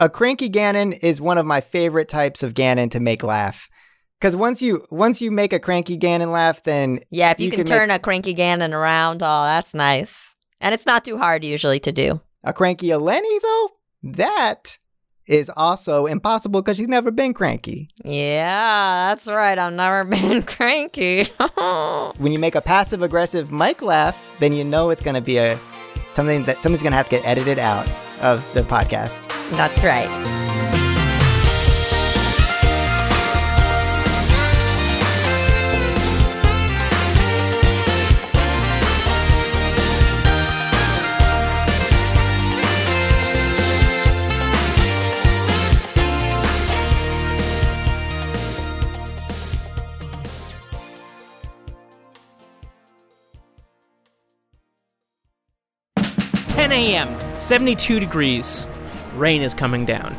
a cranky Ganon is one of my favorite types of Ganon to make laugh. Because once you once you make a cranky Ganon laugh, then Yeah, if you, You can, can turn a cranky Ganon around, oh, that's nice. And it's not too hard usually to do. a cranky Eleni though, that is also impossible because she's never been cranky. Yeah, that's right. I've never been cranky. When you make a passive aggressive Mike laugh, then you know it's gonna be a something that something's gonna have to get edited out of the podcast. that's right. Ten a.m. Seventy-two degrees. Rain is coming down.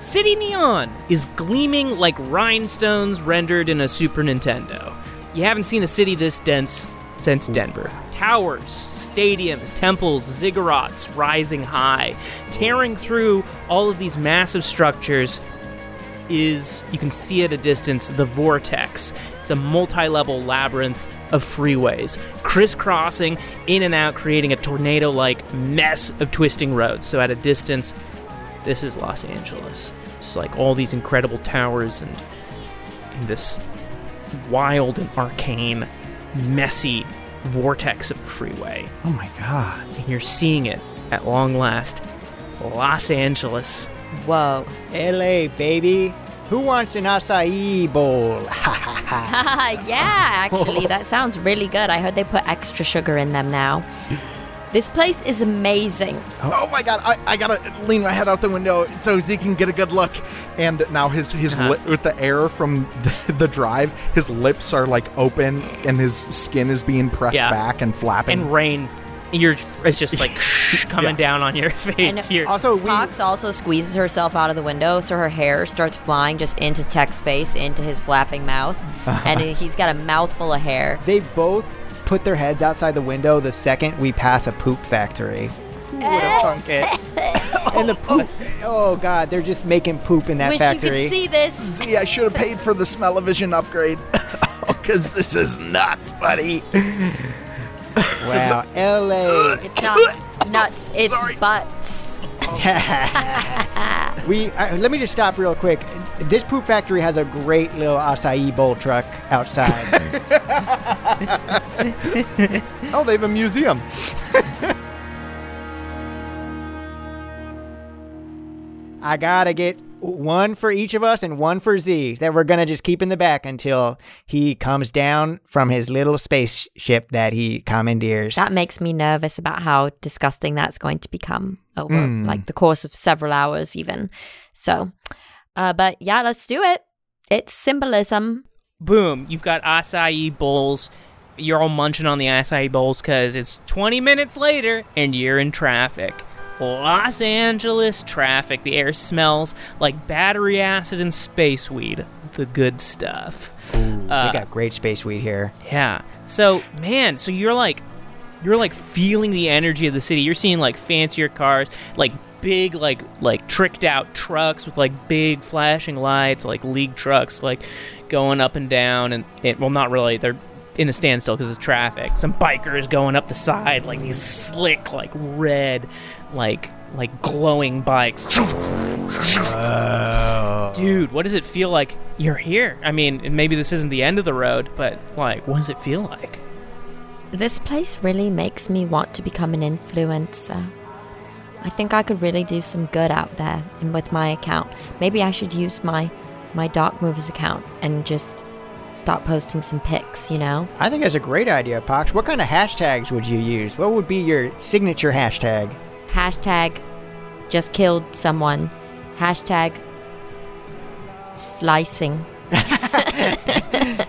City Neon is gleaming like rhinestones rendered in a Super Nintendo. You haven't seen a city this dense since Denver. Towers, stadiums, temples, ziggurats rising high. Tearing through all of these massive structures is, you can see at a distance, the Vortex. It's a multi level labyrinth of freeways, crisscrossing in and out, creating a tornado like mess of twisting roads. So, at a distance, this is Los Angeles. It's like all these incredible towers and, and this wild and arcane, messy vortex of a freeway. Oh my god. And you're seeing it at long last. Los Angeles. Whoa. LA baby. Who wants an acai bowl? Ha ha ha. yeah, actually, that sounds really good. I heard they put extra sugar in them now. This place is amazing. Oh my god, I, I gotta lean my head out the window so Zeke can get a good look. And now his his Uh-huh. lip with the air from the, the drive, his lips are like open and his skin is being pressed Yeah. back and flapping. And rain. You're it's just like coming down on your face And here. Also, we Pox also squeezes herself out of the window, so her hair starts flying just into Tech's face, into his flapping mouth. and he's got a mouthful of hair. they both put their heads outside the window the second we pass a poop factory. Who would have thunk it? and the poop. Oh god, they're just making poop in that Wish factory. you could see this. Z, I should have paid for the smell-o-vision upgrade. Because this is nuts, buddy. Wow, LA. It's not nuts, it's Sorry. butts. we uh, let me just stop real quick. This poop factory has a great little acai bowl truck outside. Oh, they have a museum. I gotta get one for each of us and one for Z that we're gonna just keep in the back until he comes down from his little spaceship that he commandeers. That makes me nervous about how disgusting that's going to become over Mm. like the course of several hours, even. So, uh, but yeah, let's do it. It's symbolism. Boom, you've got acai bowls. You're all munching on the acai bowls because it's 20 minutes later and you're in traffic. Los Angeles traffic. The air smells like battery acid and space weed. The good stuff. Ooh, uh, they got great space weed here. Yeah. So, man, so you're like you're like feeling the energy of the city. You're seeing like fancier cars, like big like like tricked out trucks with like big flashing lights, like league trucks like going up and down and it well not really. They're in a standstill because it's traffic. Some bikers going up the side like these slick like red like like glowing bikes. Dude, what does it feel like you're here? I mean, maybe this isn't the end of the road, but like what does it feel like? This place really makes me want to become an influencer. I think I could really do some good out there and with my account. Maybe I should use my my Dark Movers account and just start posting some pics, you know? I think that's a great idea, Pox. What kind of hashtags would you use? What would be your signature hashtag? Hashtag just killed someone. Hashtag slicing.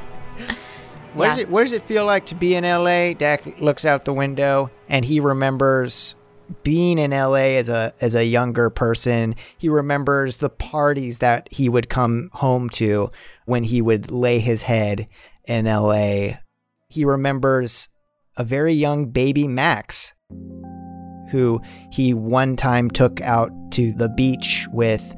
What does it What does it feel like to be in LA? Dak looks out the window and he remembers being in LA as a as a younger person. He remembers the parties that he would come home to when he would lay his head in LA. He remembers a very young baby Max who he one time took out to the beach with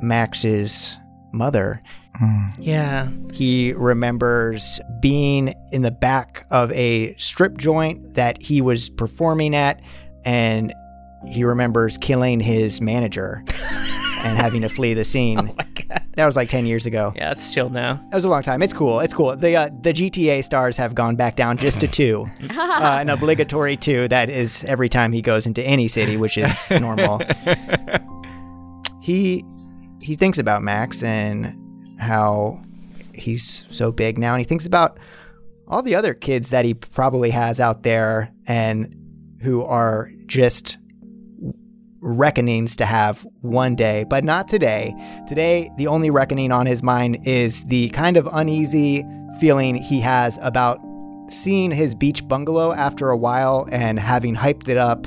Max's mother. Hmm. Yeah. He remembers being in the back of a strip joint that he was performing at, and he remembers killing his manager and having to flee the scene. Oh my god. That was like 10 years ago. Yeah, it's chill now. That was a long time. It's cool. It's cool. The uh, the GTA stars have gone back down just to two, uh, an obligatory two. That is every time he goes into any city, which is normal. he he thinks about Max and how he's so big now, and he thinks about all the other kids that he probably has out there and who are just reckonings to have one day, but not today. Today, the only reckoning on his mind is the kind of uneasy feeling he has about seeing his beach bungalow after a while and having hyped it up,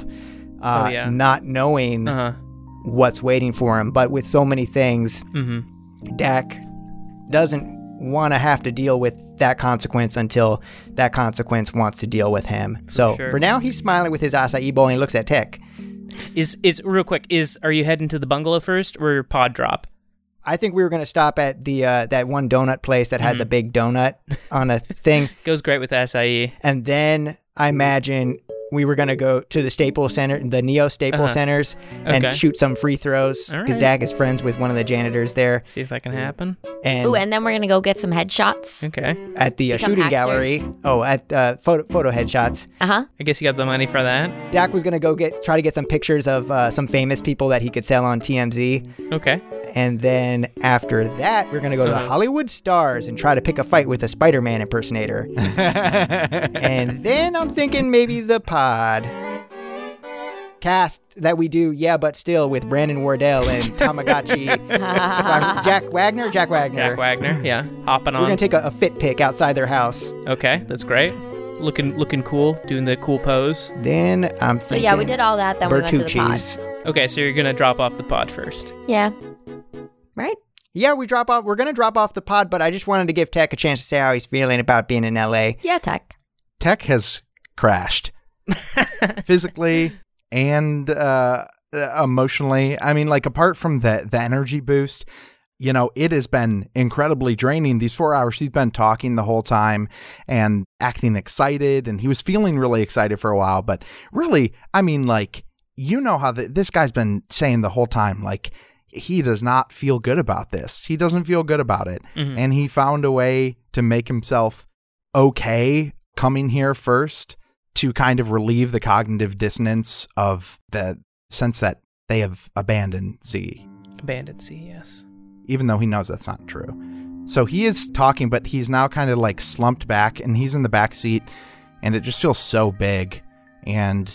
uh, Oh, yeah. not knowing Uh huh. what's waiting for him. But with so many things, Mm-hmm. Dak doesn't want to have to deal with that consequence until that consequence wants to deal with him. so sure. for now, he's smiling with his acai bowl and he looks at Tech. Is is real quick? Is are you heading to the bungalow first or your pod drop? I think we were going to stop at the uh, that one donut place that Mm-hmm. has a big donut on a thing, Goes great with acai. and then I imagine we were going to go to the Staples Center, the Neo Staples Uh-huh. Centers, and Okay. shoot some free throws because right. Dak is friends with one of the janitors there, See if that can happen. and, Ooh, and then we're gonna go get some headshots. Okay. at the uh, shooting actors. gallery. Oh, at uh, photo photo headshots. Uh huh. I guess you got the money for that. Dak was gonna go get try to get some pictures of uh, some famous people that he could sell on TMZ, Okay. And then after that, we're gonna go to the Uh-huh. Hollywood Stars and try to pick a fight with a Spider-Man impersonator. and then I'm thinking maybe the pod cast that we do, yeah, but still with Brandon Wardell and Tamagotchi, Jack Wagner, Jack Wagner. Jack Wagner. Yeah. Hopping on. We're gonna take a, a fit pick outside their house. okay, that's great. Looking looking cool, doing the cool pose. Then I'm So yeah, we did all that. Then we went to the pod. Okay, so you're gonna drop off the pod first. Yeah. Right. Yeah, we drop off. We're gonna drop off the pod, but I just wanted to give Tech a chance to say how he's feeling about being in LA. Yeah, tech. Tech has crashed physically and uh, emotionally. I mean, like apart from the the energy boost, you know, it has been incredibly draining. These four hours, he's been talking the whole time and acting excited, and he was feeling really excited for a while. But really, I mean, like you know how the, this guy's been saying the whole time, like he does not feel good about this. He doesn't feel good about it, Mhm. and he found a way to make himself okay coming here first to kind of relieve the cognitive dissonance of the sense that they have abandoned Z, Abandoned Z, yes. even though he knows that's not true. So he is talking, but he's now kind of like slumped back and he's in the back seat, and it just feels so big. And,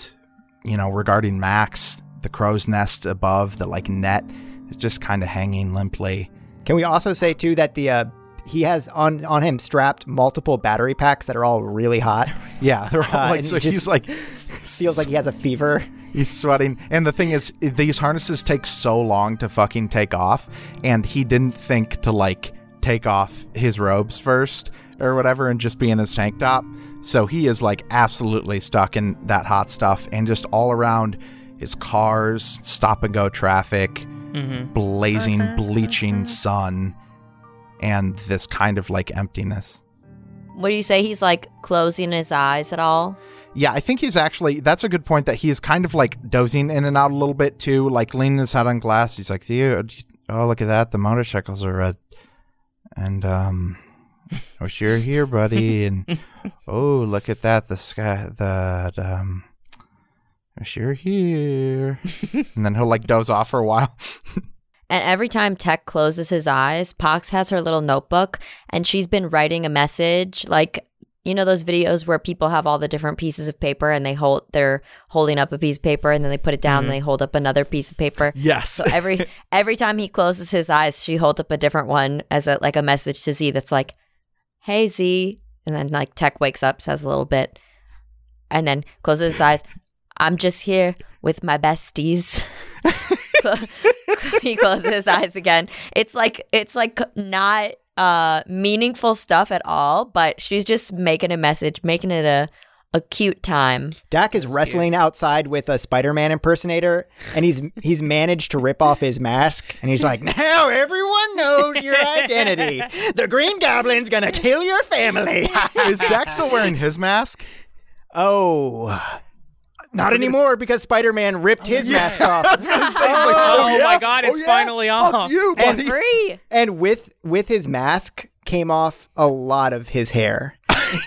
you know, regarding Max, the crow's nest above the like net is just kind of hanging limply. Can we also say too that the uh, he has on on him strapped multiple battery packs that are all really hot. Yeah, they're all Uh, like so. he he's like Feels like he has a fever. He's sweating. And the thing is, these harnesses take so long to fucking take off. And he didn't think to like take off his robes first or whatever and just be in his tank top. So he is like absolutely stuck in that hot stuff and just all around his cars, stop and go traffic, Mm-hmm. blazing, bleaching sun, and this kind of like emptiness. What do you say? He's like closing his eyes at all? Yeah, I think he's actually. That's a good point. That he is kind of like dozing in and out a little bit too, like leaning his head on glass. He's like, "See, oh look at that, the motorcycles are red," and um, "Oh, sure here, buddy," and "Oh, look at that, the sky, that um." "Oh, Sure here, and then he'll like doze off for a while. And every time Tech closes his eyes, Pox has her little notebook and she's been writing a message like you know those videos where people have all the different pieces of paper and they hold they're holding up a piece of paper and then they put it down and mm-hmm. they hold up another piece of paper. Yes, So every every time he closes his eyes, she holds up a different one as a like a message to Z that's like, "Hey Z," and then like Tech wakes up, says a little bit, and then closes his eyes. I'm just here with my besties. he closes his eyes again. It's like it's like not uh meaningful stuff at all, but she's just making a message, making it a a cute time. Dak is wrestling outside with a Spider-Man impersonator, and he's he's managed to rip off his mask, and he's like, "Now everyone knows your identity. The Green Goblin's gonna kill your family." Is Dak still wearing his mask? oh, not anymore because Spider-Man ripped his mask off. Oh, yeah my God, it's finally off. Fuck you, And buddy. Free. and with with his mask came off a lot of his hair.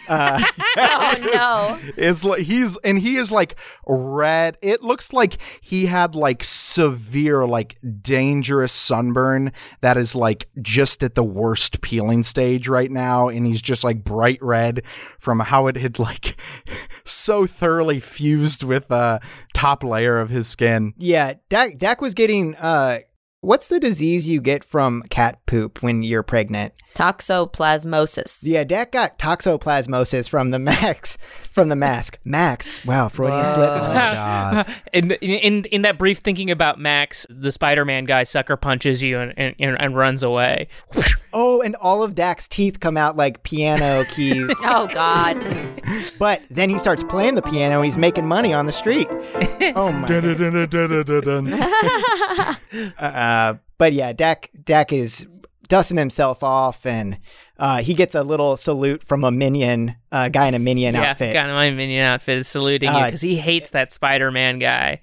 Oh no. It's like he's and he is like red. It looks like he had like severe, like dangerous sunburn that is like just at the worst peeling stage right now, and he's just like bright red from how it had like so thoroughly fused with the top layer of his skin. Yeah, Dak Dak was getting uh what's the disease you get from cat poop when you're pregnant? Toxoplasmosis. Yeah, Dak got toxoplasmosis from the max from the mask. Max. Wow, Freudian slip. God. in, in in that brief thinking about Max, the Spider-Man guy sucker punches you and, and, and runs away. Oh, and all of Dak's teeth come out like piano keys. Oh God. but then he starts playing the piano he's making money on the street. Oh my Dun-dun-dun-dun-dun-dun. Uh, but yeah, Dak Dak is dusting himself off, and uh, he gets a little salute from a minion uh, guy in a minion yeah, outfit. kind of my minion outfit is saluting you Uh, because he hates that Spider-Man guy.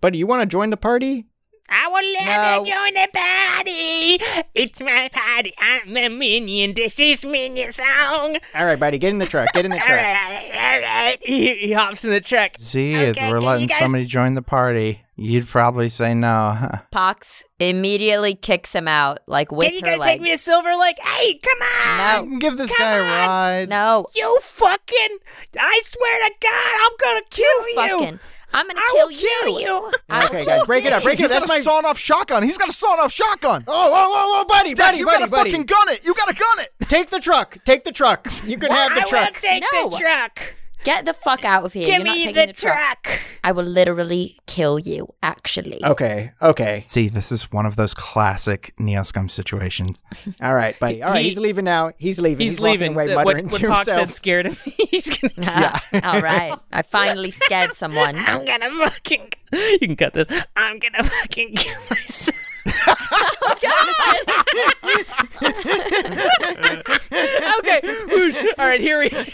But do you want to join the party? I will never No. join the party. It's my party. I'm a minion. This is minion song. All right, buddy, get in the truck. Get in the truck. right, all right. He, he hops in the truck. See, Okay, if we're letting guys- somebody join the party, you'd probably say no. huh? Pox immediately kicks him out, like with Can you her guys legs. take me to Silver Lake? Hey, come on. no, Give this Come guy a ride. no, You fucking! I swear to God, I'm gonna kill you. fucking. I'm gonna I kill will kill you. I Okay, guys, break it up. Break it He's up. got That's a my. sawn-off shotgun. He's got a sawn-off shotgun. Oh, whoa, whoa, whoa, buddy, Dad, buddy, you buddy, gotta buddy. fucking gun it. You gotta gun it. Take the truck. Take the truck. You can have the truck. I will truck. take No. the truck. Get the fuck out of here. Give You're not me taking the, the, truck. truck. I will literally kill you, actually. Okay, okay. See, this is one of those classic Neoscum situations. All right, buddy. All right, He- he's leaving now. He's leaving. He's, walking leaving. away, The- what muttering what to Pox himself. said scared him. He's gonna. All right. I finally scared someone. I'm gonna fucking. You can cut this. I'm gonna fucking kill myself. Oh, God. Okay. whoosh. All right. Here we. okay.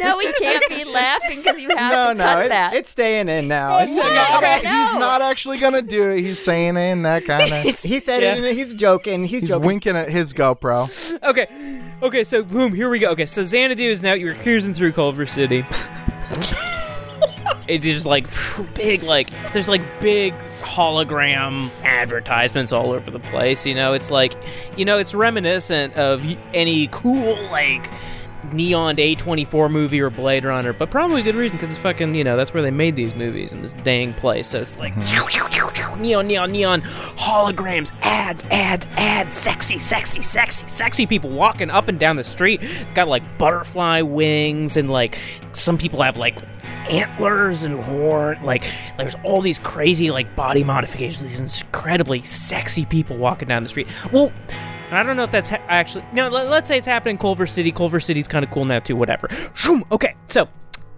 No, we can't be laughing because you have no, to no, cut it- that. it's staying in now. Oh, it's What? okay. He's not actually gonna do it. He's saying it in that kind of. He said Yeah. it. He's joking. He's, He's joking. winking at his GoPro. Okay. Okay. So boom. Here we go. Okay. So Xanadu is now. You're cruising through Culver City. it is like big like there's like big hologram advertisements all over the place you know? It's like you know it's reminiscent of any cool like neon A24 movie or Blade Runner, but probably a good reason because it's fucking, you know, that's where they made these movies in this dang place. So it's like mm-hmm. neon, neon, neon, holograms, ads, ads, ads, sexy, sexy, sexy, sexy people walking up and down the street. It's got like butterfly wings and like some people have like antlers and horn like there's all these crazy like body modifications these incredibly sexy people walking down the street well and I don't know if that's ha- actually no. Let, us say it's happening in Culver City. Culver City's kind of cool now too. Whatever. Okay, so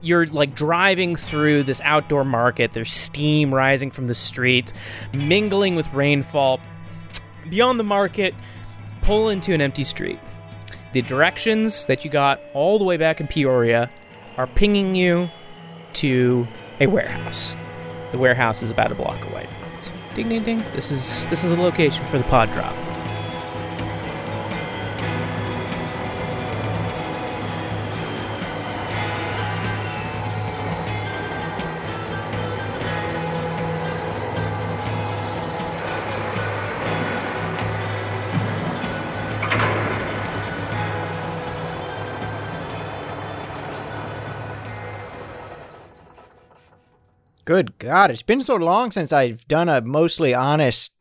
you're like driving through this outdoor market. There's steam rising from the streets, mingling with rainfall. Beyond the market, pull into an empty street. The directions that you got all the way back in Peoria are pinging you to a warehouse. The warehouse is about a block away. So, ding, ding, ding. This is this is the location for the pod drop. God, it's been so long since I've done a mostly honest,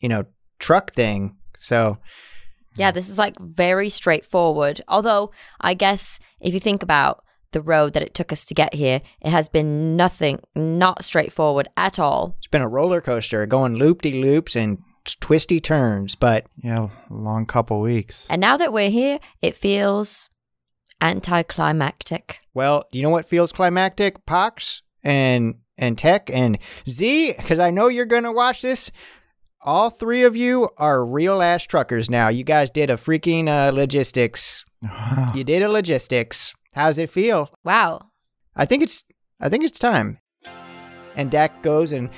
you know, truck thing. So Yeah, this is like very straightforward. Although, I guess if you think about the road that it took us to get here, it has been nothing, not straightforward at all. it's been a roller coaster going loop de loops and twisty turns. But Yeah, a long couple weeks. And now that we're here, it feels anticlimactic. Well, do you know what feels climactic? Pox and and Tech and Z, because I know you're gonna watch this. All three of you are real ass truckers now. You guys did a freaking uh, logistics. you did a logistics. How's it feel? Wow. I think it's I think it's time. And Dak goes and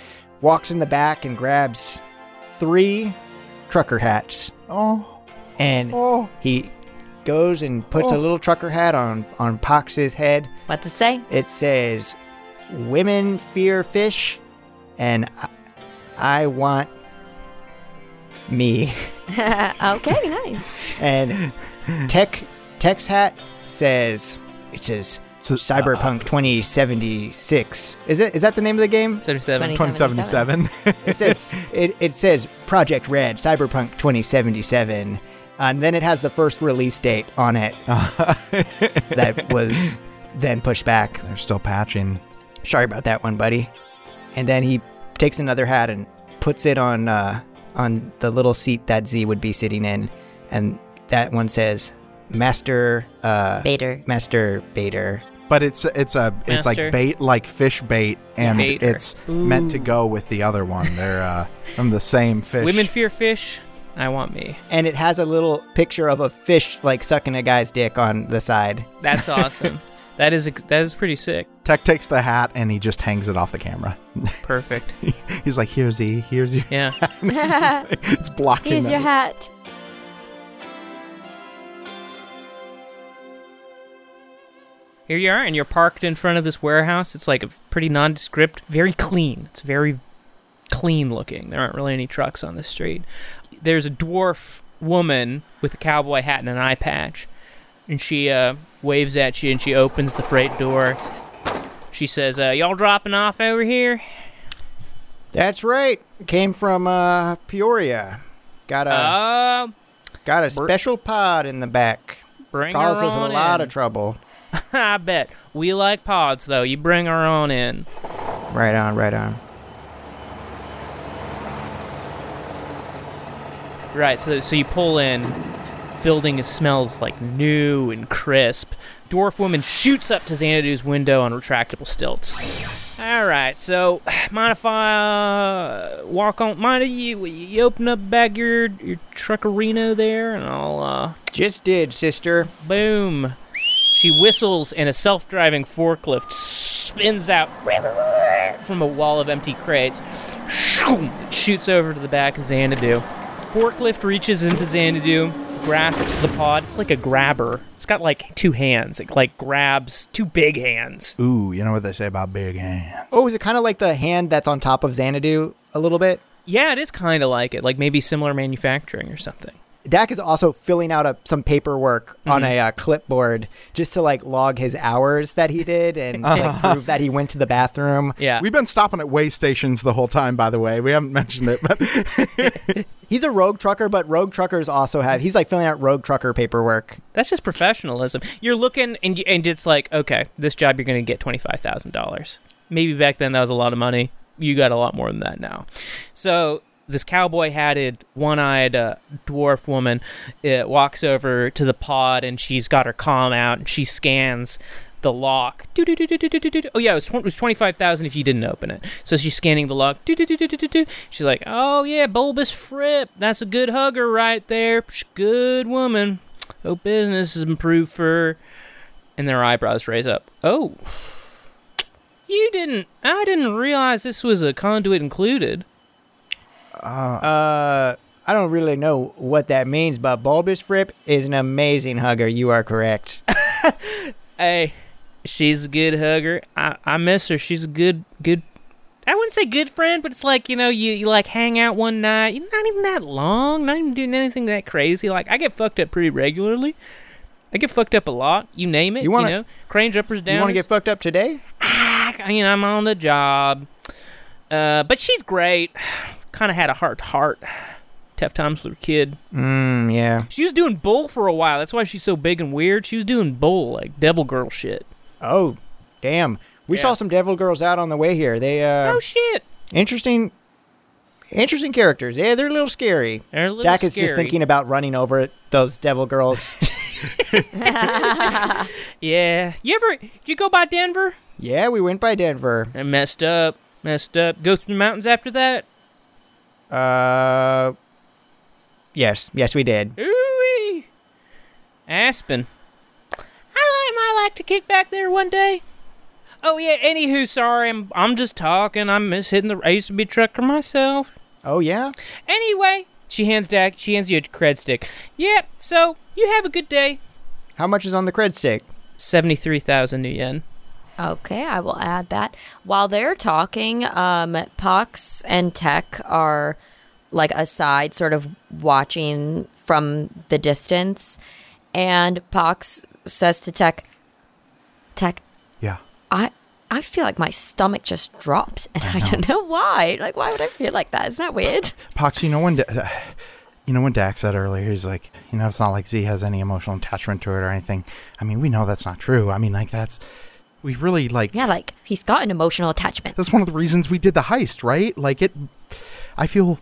walks in the back and grabs three trucker hats. Oh, And oh. he goes and puts a Oh. little trucker hat on on Pox's head. What's it say? It says, "Women fear fish, and I, I want me." okay, nice. And Tech Tech's hat says, "It says So- uh, Cyberpunk 2076." Is it? Is that the name of the game? 77. 2077. It says it, it says Project Red Cyberpunk 2077. And then it has the first release date on it that was then pushed back. They're still patching. Sorry about that one, buddy. And then he takes another hat and puts it on uh, on the little seat that Z would be sitting in, and that one says Master uh, Bader. Master Bader. But it's it's a it's like bait, like fish bait, and Baiter. it's meant to go with the other one. They're uh, from the same fish. Women fear fish. I want me. And it has a little picture of a fish like sucking a guy's dick on the side. That's awesome. That is a, that is pretty sick. Tech takes the hat and he just hangs it off the camera. Perfect. He's like, "Here's E, here's you." Yeah. it's blocking. Here's them. your hat. Here you are, and you're parked in front of this warehouse. It's like a pretty nondescript, very clean. It's very clean looking. There aren't really any trucks on the street. There's a dwarf woman with a cowboy hat and an eye patch, and she uh, waves at you and she opens the freight door. She says, uh, "Y'all dropping off over here?" That's right. Came from uh, Peoria. Got a Uh, got a special pod in the back. bring Causes a lot in. of trouble. I bet we like pods though. You bring her on in. Right on, right on. Right, so so you pull in, building smells like new and crisp. Dwarf woman shoots up to Xanadu's window on retractable stilts. All right, so mind if I uh, walk on? Mind if you you open up back your your truckerino there, and I'll uh, Just did, sister. boom. She whistles, and a self-driving forklift spins out from a wall of empty crates. It shoots over to the back of Xanadu. Forklift reaches into Xanadu, grasps the pod. It's like a grabber. It's got like two hands. It like grabs two big hands. Ooh, you know what they say about big hands? Oh, is it kind of like the hand that's on top of Xanadu a little bit? Yeah, it is kind of like it. Like maybe similar manufacturing or something. Dak is also filling out a, some paperwork on Mm-hmm. a uh, clipboard just to like log his hours that he did and like, prove that he went to the bathroom. Yeah. We've been stopping at way stations the whole time. By the way, we haven't mentioned it, but He's a rogue trucker, but rogue truckers also have. He's like filling out rogue trucker paperwork. That's just professionalism. You're looking, and and it's like, okay, this job you're going to get twenty five thousand dollars. Maybe back then that was a lot of money. You got a lot more than that now. So this cowboy hatted, one eyed uh, dwarf woman uh, walks over to the pod, and she's got her comm out, and she scans the lock. Oh yeah, it was, was twenty five thousand if you didn't open it. So she's scanning the lock. She's like, oh yeah, bulbous Fripp. That's a good hugger right there. Good woman. Hope business has improved for her. And their eyebrows raise up. Oh. You didn't. I didn't realize this was a conduit included. Uh, I don't really know what that means, but Bulbous Fripp is an amazing hugger. You are correct. Hey, she's a good hugger. I, I miss her. She's a good, good. I wouldn't say good friend, but it's like, you know, you, you like hang out one night. You're not even that long, not even doing anything that crazy. Like, I get fucked up pretty regularly. I get fucked up a lot. You name it. You wanna- you know, crane jumpers down. You want to get fucked up today? I mean, I'm on the job. Uh, but she's great. Kind of had a heart to heart. Tough times with her kid. Mm, yeah. She was doing bull for a while. That's why she's so big and weird. She was doing bull, like devil girl shit. Oh, damn. We Yeah. saw some devil girls out on the way here. They uh oh shit! interesting interesting characters. Yeah, they're a little scary. They're a little Dak is just thinking about running over those devil girls Yeah. You ever did you go by Denver? Yeah, we went by Denver. I messed up. Messed up. Go through the mountains after that? Uh, yes, yes, we did. Ooh-wee. Aspen. I like might like to kick back there one day. Oh yeah, anywho, sorry, I'm I'm just talking. I miss hitting the I used to be a trucker myself. Oh yeah. Anyway, she hands Dak she hands you a cred stick. Yep, so you have a good day. How much is on the cred stick? Seventy three thousand new yen. Okay, I will add that. While they're talking, um, Pox and Tech are like aside, sort of watching from the distance. And Pox says to Tech, Tech, Yeah. I I feel like my stomach just dropped, and I, don't know why. Like, why would I feel like that? Isn't that weird? Pox, you know when, Da- you know when Dak said earlier, he's like, you know, it's not like Z has any emotional attachment to it or anything. I mean, we know that's not true. I mean, like that's, we really like. Yeah, like he's got an emotional attachment. That's one of the reasons we did the heist, right? Like it. I feel,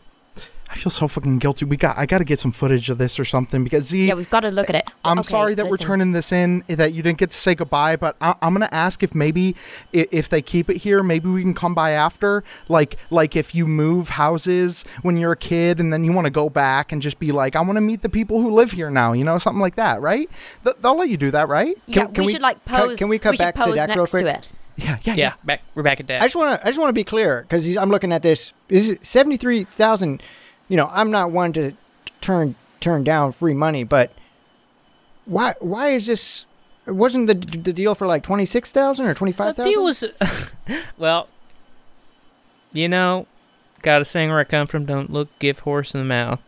I feel so fucking guilty. We got, I got to get some footage of this or something because Z. Yeah, we've got to look at it. I'm Okay, sorry that we're turning this in, eh, that you didn't get to say goodbye, but I, I'm gonna ask if maybe if they keep it here, maybe we can come by after. Like like if you move houses when you're a kid and then you want to go back and just be like, I want to meet the people who live here now, you know, something like that, right? Th- they'll let you do that, right? Yeah, Can- can we, we- should like pose. can we cut should back to pose Dak real quick? to it? Yeah, yeah, Yeah, back we're back at that. I just want to I just want to be clear because I'm looking at this. Is it seventy three thousand? You know, I'm not one to turn turn down free money, but why why is this? Wasn't the the deal for like twenty six thousand or twenty five thousand? the deal was well you know, gotta saying where I come from, don't look give horse in the mouth.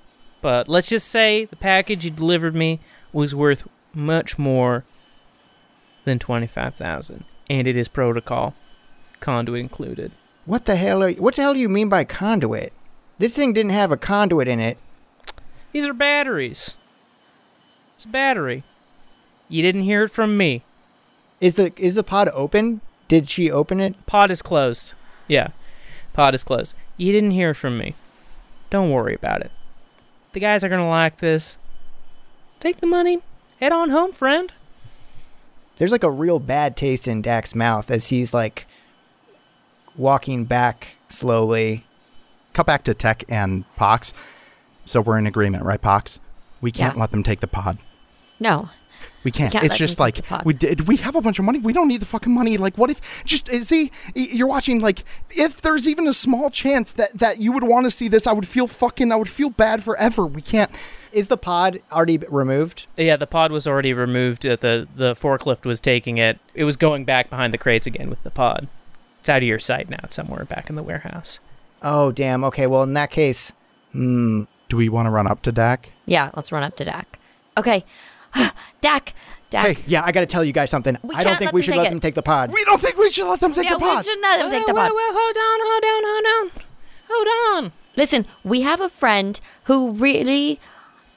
But let's just say the package you delivered me was worth much more than twenty five thousand. And it is protocol. Conduit included. What the hell? Are, you, what the hell do you mean by conduit? This thing didn't have a conduit in it. These are batteries. It's a battery. You didn't hear it from me. Is the is the pod open? Did she open it? Pod is closed. Yeah. Pod is closed. You didn't hear from me. Don't worry about it. The guys are going to like this. Take the money. Head on home, friend. There's like a real bad taste in Dak's mouth as he's like walking back slowly. Cut back to Tech and Pox. So we're in agreement, right, Pox? We can't Yeah. let them take the pod. No, We can't. can't it's just like take the pod. we did. We have a bunch of money. We don't need the fucking money. Like, what if just uh, see? You're watching. Like, if there's even a small chance that that you would want to see this, I would feel fucking. I would feel bad forever. We can't. Is the pod already removed? Yeah, the pod was already removed. The the forklift was taking it. It was going back behind the crates again with the pod. It's out of your sight now. It's somewhere back in the warehouse. Oh damn. Okay. Well, in that case, hmm. Do we want to run up to Dak? yeah, let's run up to Dak. Okay, Dak, Dak. Hey, Yeah, I got to tell you guys something. We I don't think we should let it. them take the pod. we don't think we should let them take yeah, the pod. we should let them take the Whoa, pod. whoa, whoa, hold on, hold on, hold on. Hold on. Listen, we have a friend who really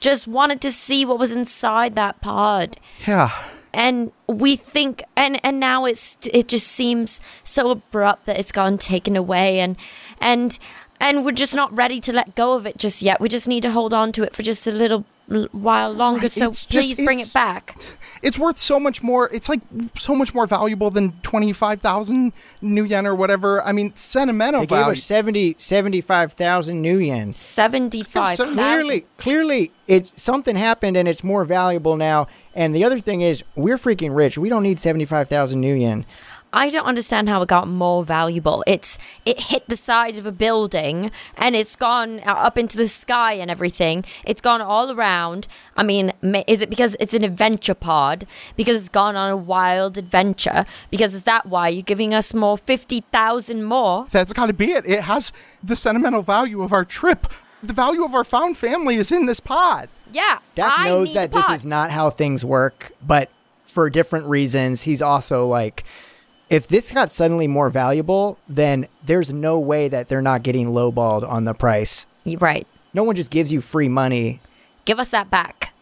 just wanted to see what was inside that pod. Yeah. and we think and and now it's it just seems so abrupt that it's gone taken away and and and we're just not ready to let go of it just yet we just need to hold on to it for just a little while longer Right, so it's just- please bring it back It's worth so much more. It's like so much more valuable than twenty five thousand new yen or whatever. I mean, sentimental They gave value. us 70 75,000 new yen. 75 So Clearly, clearly, it something happened and it's more valuable now. And the other thing is, we're freaking rich. We don't need 75,000 new yen. I don't understand how it got more valuable. It's it hit the side of a building and it's gone up into the sky and everything. It's gone all around. I mean, is it because it's an adventure pod? Because it's gone on a wild adventure? Because is that why you're giving us more fifty thousand more? That's got to be it. It has the sentimental value of our trip. The value of our found family is in this pod. Yeah, Dak I knows need that this is not how things work, but for different reasons, he's also like, if this got suddenly more valuable, then there's no way that they're not getting lowballed on the price. Right. No one just gives you free money. Give us that back.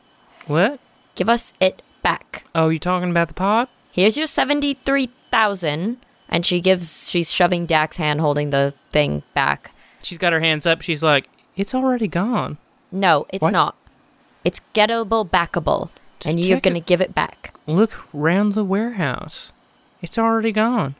What? Give us it back. Oh, you talking about the pod? Here's your seventy-three thousand, and she gives. She's shoving Dak's hand, holding the thing back. She's got her hands up. She's like, it's already gone. No, it's What? not. It's gettable, backable. and you're going to it- give it back. Look round the warehouse. It's already gone.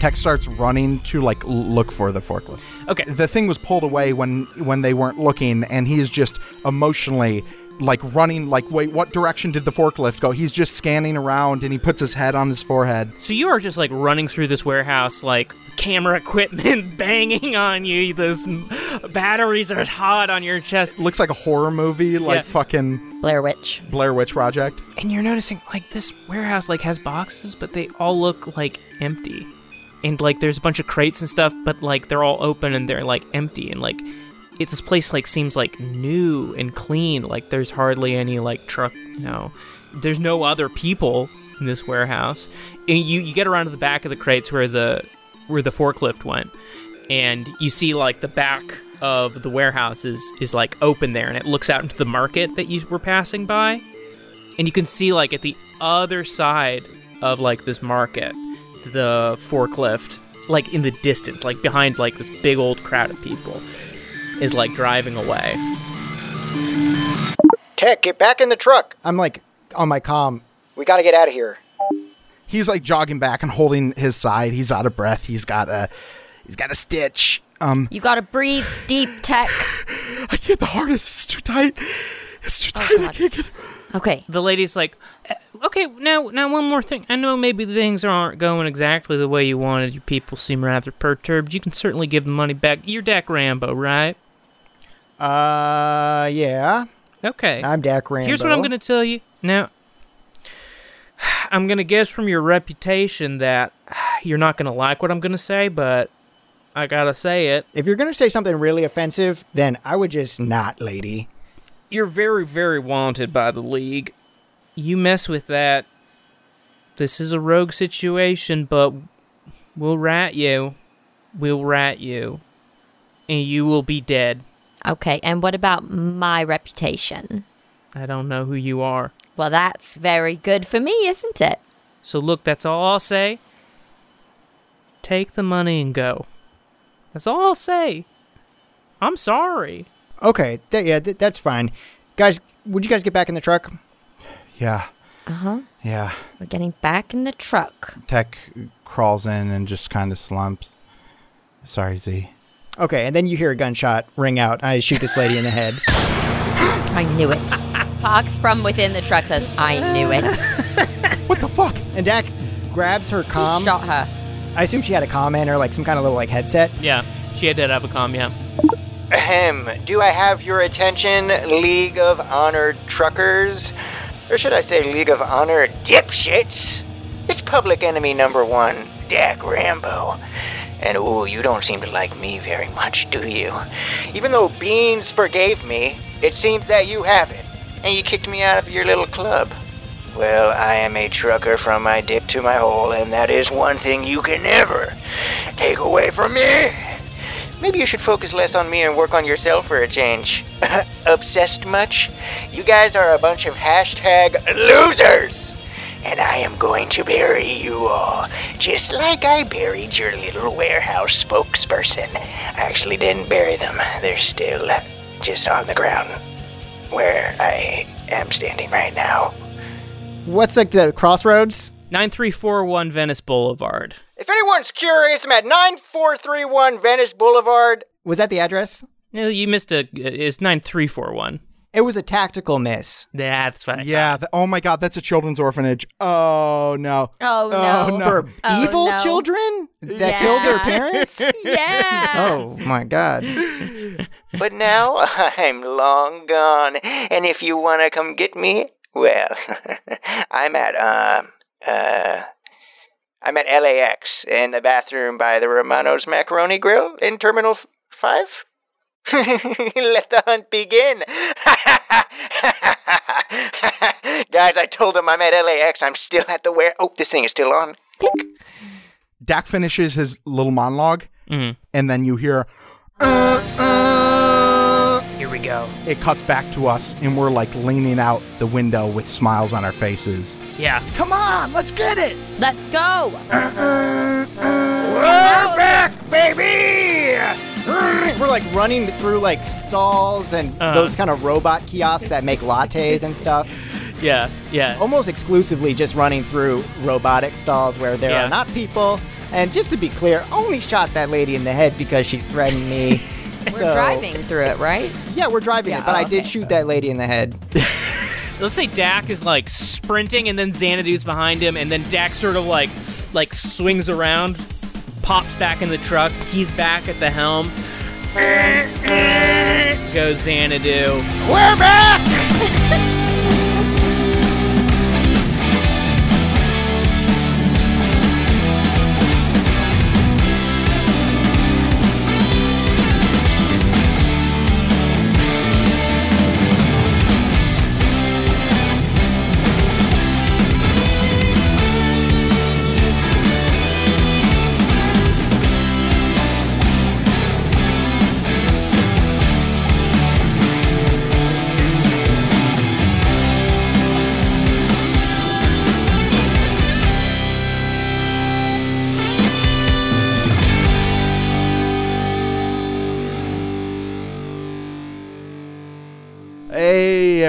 Tech starts running to like look for the forklift. Okay. The thing was pulled away when when they weren't looking, and he is just emotionally like running. Like, wait, what direction did the forklift go? He's just scanning around, and he puts his head on his forehead. So you are just like running through this warehouse, like camera equipment banging on you. Those m- batteries are hot on your chest, Looks like a horror movie, like Yeah. fucking Blair Witch. Blair Witch Project. and you're noticing like this warehouse like has boxes, but they all look like empty. And like there's a bunch of crates and stuff, but like they're all open and they're like empty. And like it, this place like seems like new and clean. Like there's hardly any like truck, you know. There's no other people in this warehouse. And you you get around to the back of the crates where the where the forklift went, and you see like the back of the warehouse is is like open there, and it looks out into the market that you were passing by and you can see like at the other side of like this market the forklift like in the distance like behind like this big old crowd of people is like driving away Tech, get back in the truck. I'm like on my comm. We got to get out of here. He's like jogging back and holding his side. He's out of breath. He's got a he's got a stitch. Um, You got to breathe deep, Tech. I can't. The harness is too tight. It's too tight. I can't get. Okay. the lady's like "Uh, okay now now one more thing i know maybe things aren't going exactly the way you wanted your people seem rather perturbed you can certainly give the money back you're dak rambo right Uh, yeah. okay I'm Dak Rambo. Here's what I'm going to tell you. Now, I'm going to guess from your reputation that you're not going to like what I'm going to say, but I got to say it. If you're gonna say something really offensive, then I would just not, lady. You're very, very wanted by the League. You mess with that. This is a rogue situation, but we'll rat you. We'll rat you. And you will be dead. Okay. And what about my reputation? I don't know who you are. Well, that's very good for me, isn't it? So look, that's all I'll say. Take the money and go. That's all I'll say. I'm sorry. Okay, th- yeah, th- that's fine. Guys, would you guys get back in the truck? Yeah. Uh huh. Yeah. We're getting back in the truck. Tech crawls in and just kind of slumps. Sorry, Z. Okay, and then you hear a gunshot ring out. I shoot this lady in the head. I knew it. Pox from within the truck says, I knew it. What the fuck? And Dak grabs her He shot her. I assume she had a comm in or like some kind of little like headset. Yeah, she had to have a comm, yeah. Ahem. Do I have your attention, League of Honored Truckers? Or should I say League of Honor Dipshits? It's public enemy number one, Dak Rambo. And ooh, you don't seem to like me very much, do you? Even though Beans forgave me, it seems that you haven't. And you kicked me out of your little club. Well, I am a trucker from my dick to my hole, and that is one thing you can never take away from me. Maybe you should focus less on me and work on yourself for a change. Obsessed much? You guys are a bunch of hashtag losers! And I am going to bury you all, just like I buried your little warehouse spokesperson. I actually didn't bury them, they're still just on the ground where I am standing right now. What's like the crossroads? 9341 Venice Boulevard. If anyone's curious, I'm at 9431 Venice Boulevard. Was that the address? No, you missed a. It's 9341. It was a tactical miss. That's fine. Yeah. th- oh my God, that's a children's orphanage. Oh no. Oh, no. no. For Oh, evil no. children that Yeah. killed their parents? Yeah. oh my god. But now I'm long gone, and if you want to come get me, well, I'm at uh uh I'm at LAX in the bathroom by the Romano's Macaroni Grill in Terminal f- 5. Let the hunt begin. Guys, I told him I'm at LAX. I'm still at the where. Oh, this thing is still on. Click. Dak finishes his little monologue, Mhm. and then you hear. "Uh, uh." Here we go. It cuts back to us, and we're like leaning out the window with smiles on our faces. Yeah. Come on, let's get it. Let's go. We're back, baby! We're like running through like stalls and Uh-huh. those kind of robot kiosks that make lattes and stuff. Yeah, yeah. almost exclusively just running through robotic stalls where there Yeah. are not people. And just to be clear, only shot that lady in the head because she threatened me. We're driving through it, right? Yeah, we're driving Yeah, it, but oh, I did okay. shoot that lady in the head. Let's say Dak is like sprinting and then Xanadu's behind him, and then Dak sort of like like swings around, pops back in the truck. He's back at the helm. Goes Xanadu. We're back!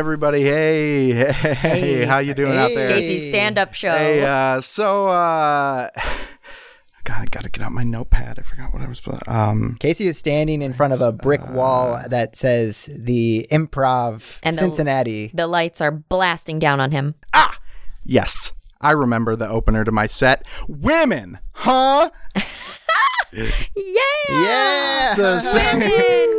everybody! Hey, hey, Hey. how you doing out there? Casey's stand-up show. Hey, uh, so uh, God, gotta get out my notepad. I forgot what I was. Um, Casey is standing in front of a brick wall that says the Improv And the- Cincinnati. the lights are blasting down on him. ah, yes, I remember the opener to my set. Women, huh? Yeah. yeah. So- so-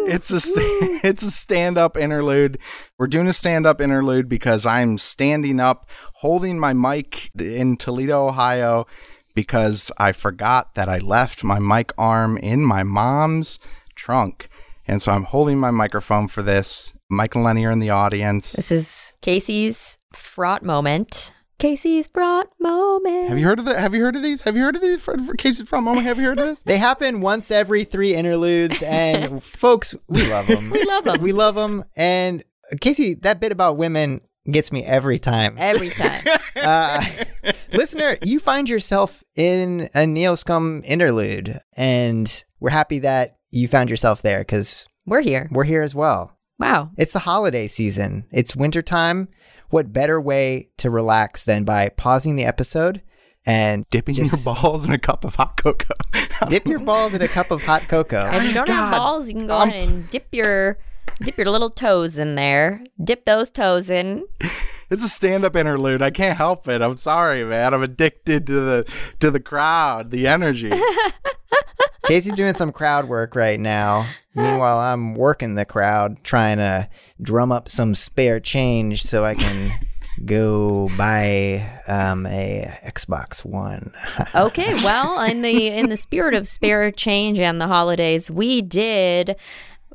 it's a sta- it's a stand up interlude. We're doing a stand up interlude because I'm standing up, holding my mic in Toledo, Ohio, because I forgot that I left my mic arm in my mom's trunk, and so I'm holding my microphone for this. Mike and Lenny are in the audience. This is Casey's fraught moment. Casey's fraught moment. Have you heard of the? Have you heard of these? Have you heard of these? For, for cases from moment. Have you heard of this? They happen once every three interludes, and folks, we love them. We love them. We love them. And Casey, that bit about women gets me every time. Every time. Uh, listener, you find yourself in a Neo Scum interlude, and we're happy that you found yourself there because We're here. we're here as well. Wow. It's the holiday season. It's wintertime. What better way to relax than by pausing the episode and Dipping just your balls in a cup of hot cocoa. dip your balls in a cup of hot cocoa? If you don't have balls, you can go I'm ahead and dip your dip your little toes in there. Dip those toes in. It's a stand-up interlude. I can't help it. I'm sorry, man. I'm addicted to the to the crowd, the energy. Casey's doing some crowd work right now. Meanwhile, I'm working the crowd, trying to drum up some spare change so I can go buy um, a Xbox One. Okay, well, in the in the spirit of spare change and the holidays, we did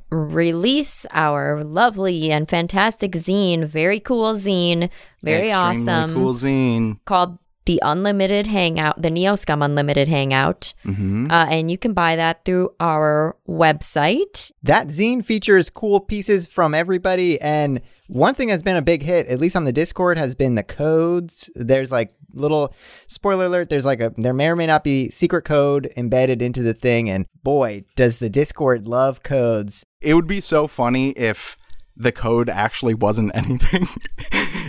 release our lovely and fantastic zine, very cool zine, very Extremely awesome, Cool zine. called the Unlimited Hangout, the Neoscum Unlimited Hangout, Mm-hmm. uh, and you can buy that through our website. That zine features cool pieces from everybody. And one thing that's been a big hit, at least on the Discord, has been the codes. There's like little spoiler alert, there's like a there may or may not be secret code embedded into the thing. And boy, does the Discord love codes. It would be so funny if the code actually wasn't anything.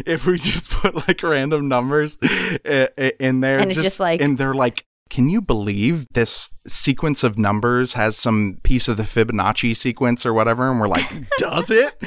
if we just put like random numbers i- i- in there, And it's just like- and they're like. Can you believe this sequence of numbers has some piece of the Fibonacci sequence or whatever? And we're like, does it?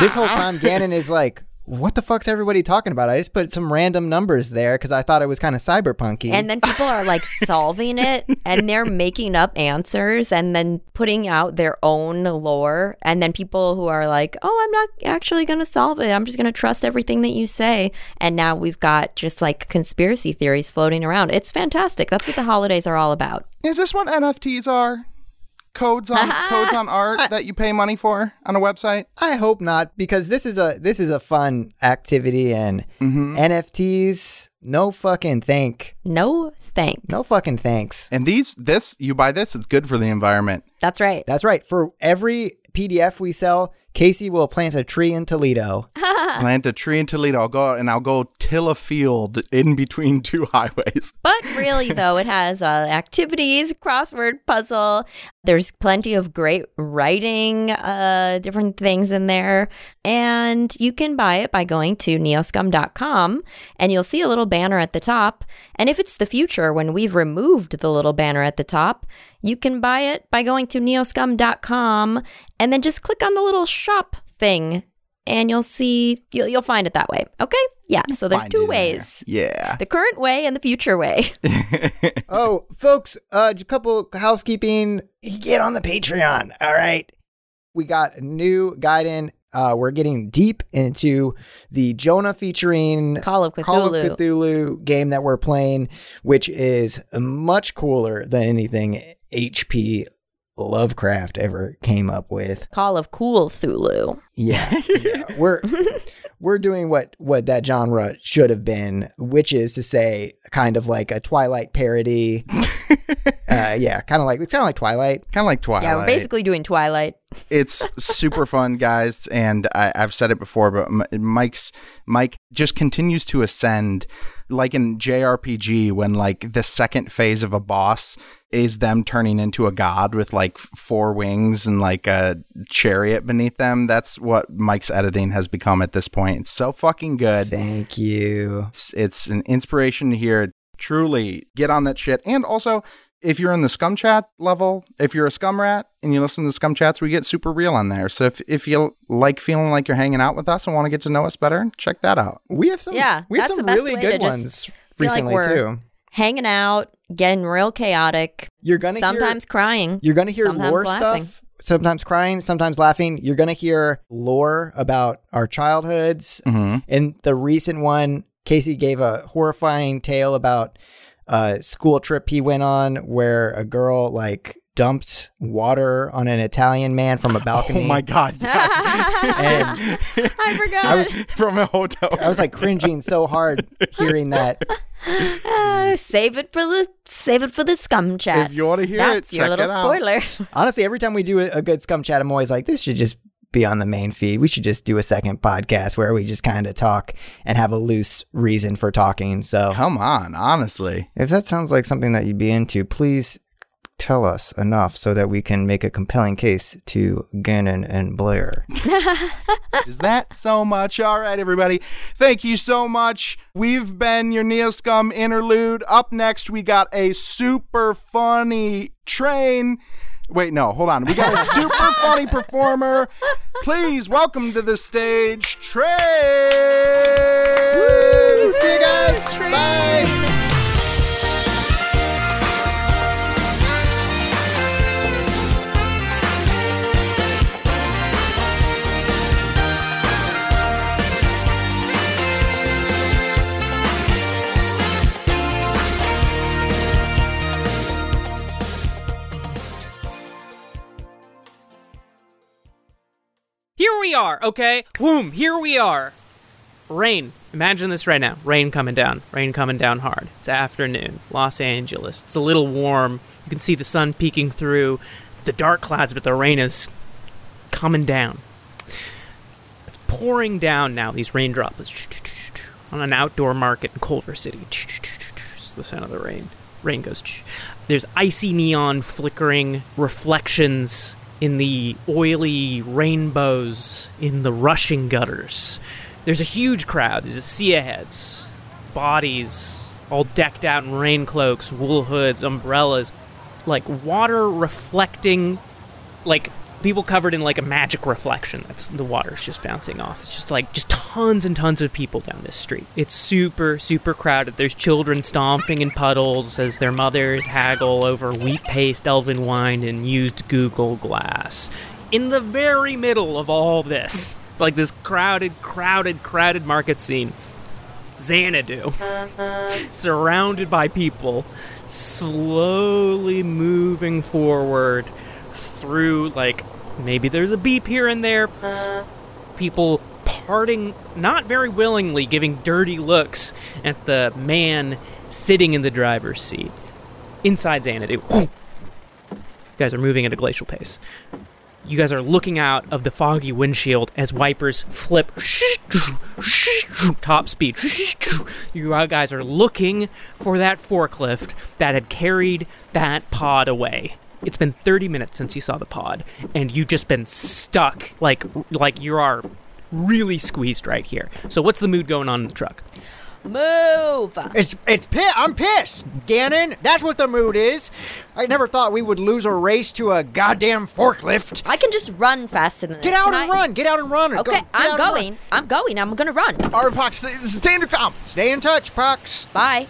This whole time, ah. Gannon is like, what the fuck's everybody talking about? I just put some random numbers there because I thought it was kind of cyberpunky. And then people are like solving it and they're making up answers and then putting out their own lore. And then people who are like, oh, I'm not actually going to solve it. I'm just going to trust everything that you say. And now we've got just like conspiracy theories floating around. It's fantastic. That's what the holidays are all about. Is this what NFTs are? Codes on codes on art that you pay money for on a website? I hope not because this is a this is a fun activity and Mm-hmm. NFTs. No fucking thank. No thank. No fucking thanks. And these this you buy this, it's good for the environment. That's right. That's right. For every PDF we sell, Casey will plant a tree in Toledo. Plant a tree in Toledo. I'll go out and I'll go till a field in between two highways. But really, though, it has uh, activities, crossword puzzle. There's plenty of great writing, uh, different things in there. And you can buy it by going to neoscum.com and you'll see a little banner at the top. And if it's the future when we've removed the little banner at the top, you can buy it by going to neoscum.com and then just click on the little shop thing and you'll see you'll, you'll find it that way. Okay? Yeah, so there's Find two it in there. ways. Yeah. The current way and the future way. oh, folks, uh, just a couple housekeeping. Get on the Patreon. All right. We got a new guide in. Uh, we're getting deep into the Jonah featuring Call of Cthulhu. Call of Cthulhu game that we're playing, which is much cooler than anything HP Lovecraft ever came up with. Call of Cool Thulu. Yeah, yeah. we're we're doing what what that genre should have been, which is to say, kind of like a Twilight parody. uh, yeah, kind of like it's kind of like Twilight. Kind of like Twilight. Yeah, we're basically doing Twilight. it's super fun, guys, and I, I've said it before, but M- Mike's Mike just continues to ascend, like in JRPG when like the second phase of a boss is them turning into a god with like four wings and like a chariot beneath them. That's what Mike's editing has become at this point. It's so fucking good. Thank you. It's, it's an inspiration to hear. Truly get on that shit. And also, if you're in the scum chat level, if you're a scum rat and you listen to scum chats, we get super real on there. So if, if you like feeling like you're hanging out with us and want to get to know us better, check that out. We have some. Yeah, we have some really good ones feel like recently too. Hanging out, getting real chaotic, You're gonna sometimes hear, crying. you're gonna hear sometimes lore laughing. stuff. Sometimes crying, sometimes laughing. You're gonna hear lore about our childhoods. Mm-hmm. In the recent one, Casey gave a horrifying tale about a school trip he went on where a girl like dumped water on an Italian man from a balcony. Oh my God. Yeah. And I forgot. I was From a hotel. I was like cringing so hard hearing that. Uh, save it for the save it for the scum chat. if you want to hear That's it, your little it out. spoiler. Honestly, every time we do a, a good scum chat, I'm always like, this should just be on the main feed. We should just do a second podcast where we just kind of talk and have a loose reason for talking. So Come on, honestly. if that sounds like something that you'd be into, please tell us enough so that we can make a compelling case to Gannon and Blair. Is that so much? All right, everybody. Thank you so much. We've been your Neo Scum interlude. Up next, we got a super funny train. Wait, no, hold on. We got a super funny performer. Please welcome to the stage, Train. See you guys. Bye. We are, okay? Boom, here we are. Rain. Imagine this right now. Rain coming down. Rain coming down hard. It's afternoon. Los Angeles. It's a little warm. You can see the sun peeking through the dark clouds, but the rain is coming down. It's pouring down now, these rain droplets. On an outdoor market in Culver City. It's the sound of the rain. Rain goes. There's icy neon flickering reflections in the oily rainbows in the rushing gutters. There's a huge crowd. There's a sea of heads, bodies all decked out in rain cloaks, wool hoods, umbrellas, like water reflecting, like people covered in like a magic reflection. That's the water's just bouncing off. It's just like just tons and tons of people down this street. It's super super crowded. There's children stomping in puddles as their mothers haggle over wheat paste, elven wine, and used Google Glass. In the very middle of all this, like this crowded, crowded, crowded market scene, Xanadu, surrounded by people, slowly moving forward through, like, maybe there's a beep here and there. People parting, not very willingly, giving dirty looks at the man sitting in the driver's seat. Inside Xanadu. You guys are moving at a glacial pace. You guys are looking out of the foggy windshield as wipers flip top speed. You guys are looking for that forklift that had carried that pod away. It's been 30 minutes since you saw the pod, and you've just been stuck like like you are really squeezed right here. So what's the mood going on in the truck? Move! It's it's pit. I'm pissed, Gannon. That's what the mood is. I never thought we would lose a race to a goddamn forklift. I can just run faster than this. Get out Can and I- run. Get out and run. Go- Okay, get I'm out and run. going. I'm going. I'm gonna run. All right, Pox, stand your calm. Stay in touch, Pox. Bye.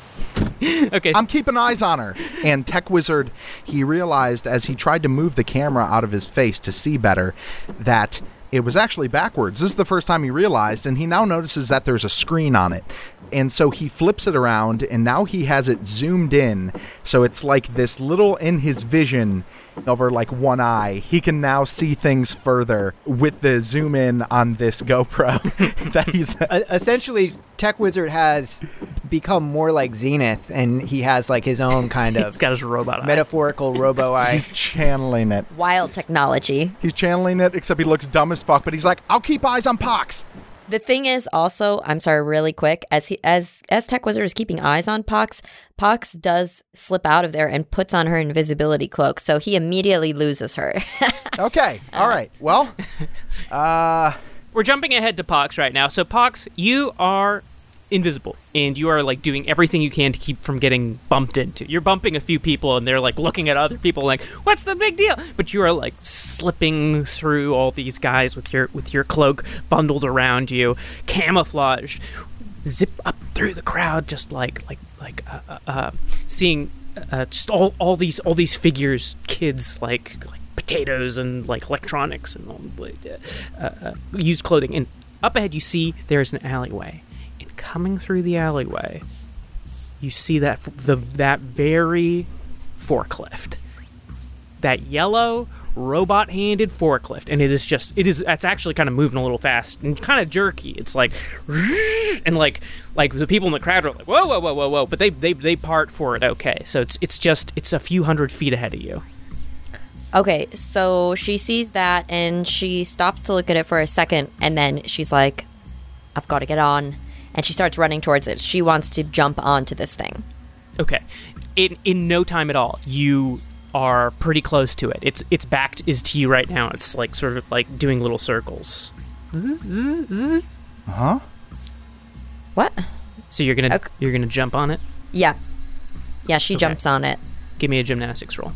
Okay, I'm keeping eyes on her. And Tech Wizard, he realized as he tried to move the camera out of his face to see better that it was actually backwards. This is the first time he realized, and he now notices that there's a screen on it. And so he flips it around, and now he has it zoomed in. So it's like this little in his vision over like one eye. He can now see things further with the zoom in on this GoPro that he's Uh, essentially, Tech Wizard has become more like Zenith, and he has like his own kind he's of got his robot eye. metaphorical robo eye. he's channeling it. Wild technology. He's channeling it, except he looks dumb as fuck. But he's like, "I'll keep eyes on Pox." The thing is also, I'm sorry, really quick, as he as as Tech Wizard is keeping eyes on Pox, Pox does slip out of there and puts on her invisibility cloak, so he immediately loses her. Okay, all right. Well, uh, We're jumping ahead to Pox right now. So Pox, you are invisible and you are like doing everything you can to keep from getting bumped into. You're bumping a few people and they're like looking at other people like, "What's the big deal?" But you are like slipping through all these guys with your with your cloak bundled around you, camouflaged, zip up through the crowd just like like like uh, uh, uh, seeing uh, just all all these all these figures, kids like like potatoes and like electronics and all uh, uh, used clothing. And up ahead, you see there's an alleyway, coming through the alleyway, you see that the that very forklift, that yellow robot-handed forklift, and it is just it is it's actually kind of moving a little fast and kind of jerky. It's like and like like the people in the crowd are like whoa whoa whoa whoa whoa, but they they they part for it okay. So it's it's just it's a few hundred feet ahead of you. okay, so she sees that and she stops to look at it for a second, and then she's like, "I've got to get on," and she starts running towards it. She wants to jump onto this thing. Okay. In in no time at all, you are pretty close to it. It's it's back is to you right now. It's like sort of like doing little circles. Uh huh? What? So you're gonna Ok. you're gonna jump on it. Yeah, yeah. She Okay. jumps on it. Give me a gymnastics roll.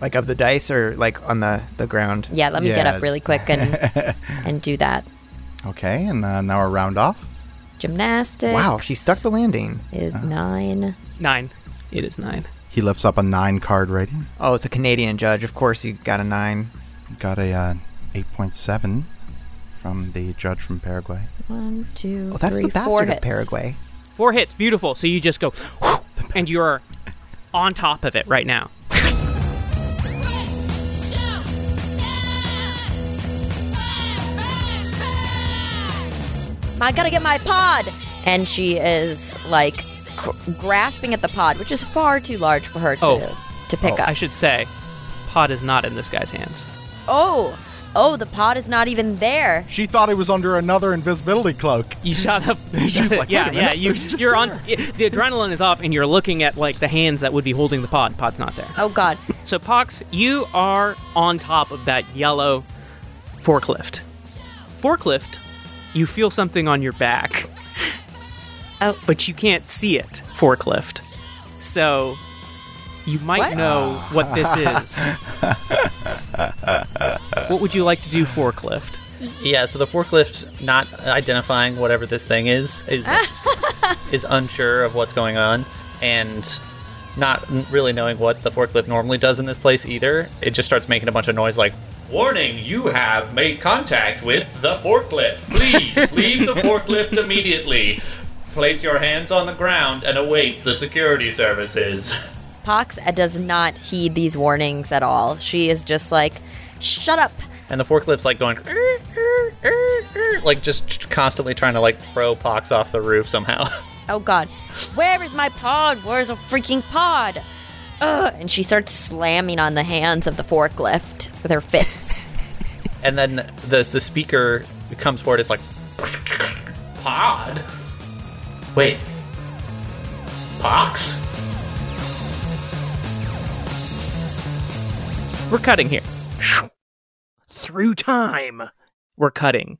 like of the dice or like on the the ground. Yeah, let me get up really quick and and do that. Okay, and uh, now a round off. Gymnastics. Wow, she stuck the landing. Is nine. Nine. It is nine. He lifts up a nine card rating. Oh, it's a Canadian judge. Of course, he got a nine. Got a uh, eight point seven from the judge from Paraguay. One, two, Well, that's three, the four bastard of hits. Paraguay. Four hits. Beautiful. So you just go, and you're on top of it right now. I gotta get my pod. And she is like cr- grasping at the pod, which is far too large for her to Oh. to pick I up. I should say, pod is not in this guy's hands. oh, oh, the pod is not even there. She thought it was under another invisibility cloak. You shot up. She's like, yeah, a yeah. You, you're on. there." The adrenaline is off, and you're looking at like the hands that would be holding the pod. Pod's not there. Oh God. So, Pox, you are on top of that yellow forklift. Forklift, you feel something on your back, Oh, but you can't see it. Forklift. So, you might What? know what this is. what would you like to do, forklift? Yeah, so the forklift not identifying whatever this thing is is is unsure of what's going on and not really knowing what the forklift normally does in this place either. It just starts making a bunch of noise like Warning, you have made contact with the forklift. Please leave the forklift immediately. Place your hands on the ground and await the security services. Pox does not heed these warnings at all. She is just like, shut up. and the forklift's like going "Er, er, er, er," like just constantly trying to like throw Pox off the roof somehow. Oh God, where is my pod? Where's a freaking pod? Ugh. And she starts slamming on the hands of the forklift with her fists. and then the the speaker comes forward. It's like, Pod? Wait. Pox? We're cutting here. Through time. We're cutting.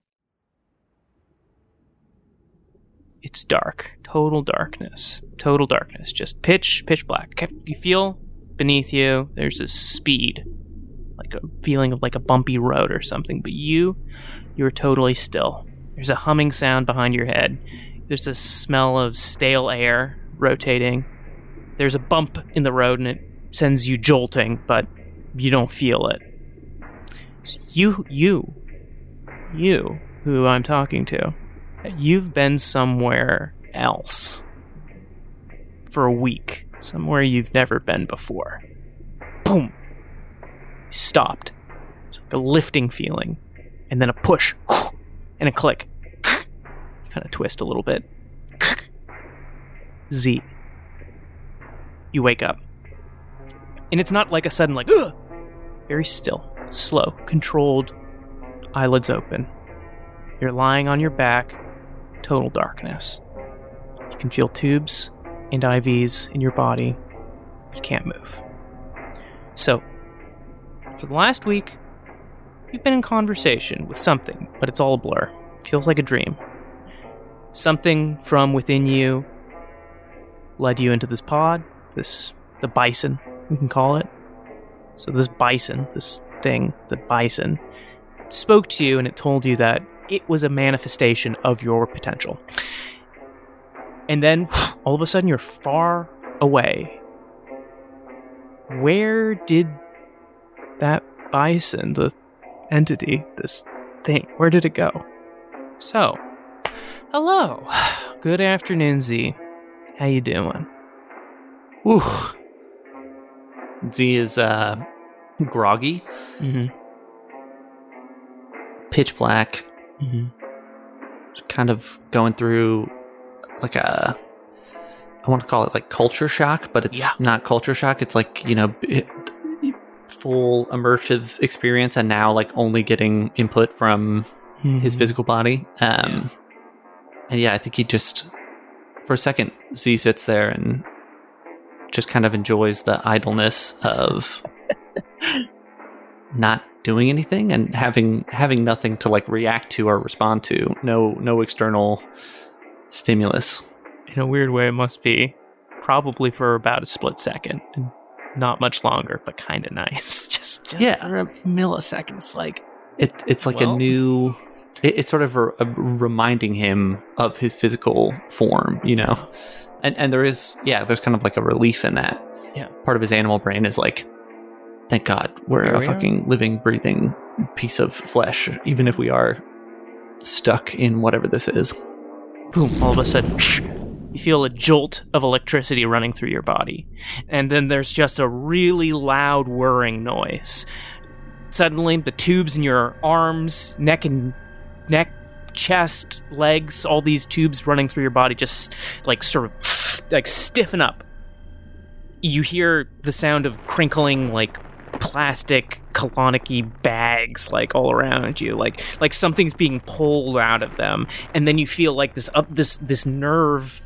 It's dark. Total darkness. Total darkness. Just pitch, pitch black. Okay. You feel beneath you, there's this speed. Like a feeling of like a bumpy road or something. But you, you're totally still. There's a humming sound behind your head. There's a smell of stale air rotating. There's a bump in the road and it sends you jolting, but you don't feel it. So you, you, you, who I'm talking to, you've been somewhere else for a week, somewhere you've never been before. Boom! Stopped. It's like a lifting feeling, and then a push, and a click. You kind of twist a little bit. Z. You wake up. And it's not like a sudden, like, Ugh! very still, slow, controlled, eyelids open. You're lying on your back, total darkness. You can feel tubes and IVs in your body. You can't move. So, for the last week, you've been in conversation with something, but it's all a blur. Feels like a dream. Something from within you led you into this pod, this the bison, we can call it. So this bison, this thing, the bison, spoke to you and it told you that it was a manifestation of your potential. And then all of a sudden you're far away. Where did that bison, the entity, this thing, where did it go? So, hello. Good afternoon, Z. How you doing? Whew. Z is uh, groggy, Mm-hmm. pitch black, Mm-hmm. kind of going through like a. I want to call it like culture shock, but it's Yeah. not culture shock. It's like you know, full immersive experience, and now like only getting input from Mm-hmm. his physical body. Um, And yeah, I think he just, for a second, Z sits there and just kind of enjoys the idleness of not doing anything and having having nothing to like react to or respond to. No no external stimulus. In a weird way, it must be probably for about a split second, and not much longer, but kind of nice. just, just Yeah. for a millisecond. It's like, It it's like Well- a new. It, it's sort of a, a reminding him of his physical form, you know, and and there is yeah, there's kind of like a relief in that. Yeah. part of his animal brain is like, thank God we're Here a we are. fucking living, breathing piece of flesh, even if we are stuck in whatever this is. boom, all of a sudden, you feel a jolt of electricity running through your body. And then there's just a really loud whirring noise. Suddenly, the tubes in your arms, neck, and neck, chest, legs, all these tubes running through your body just like sort of like stiffen up. You hear the sound of crinkling, like plastic colonic bags like all around you. Like like something's being pulled out of them. And then you feel like this up this this nerve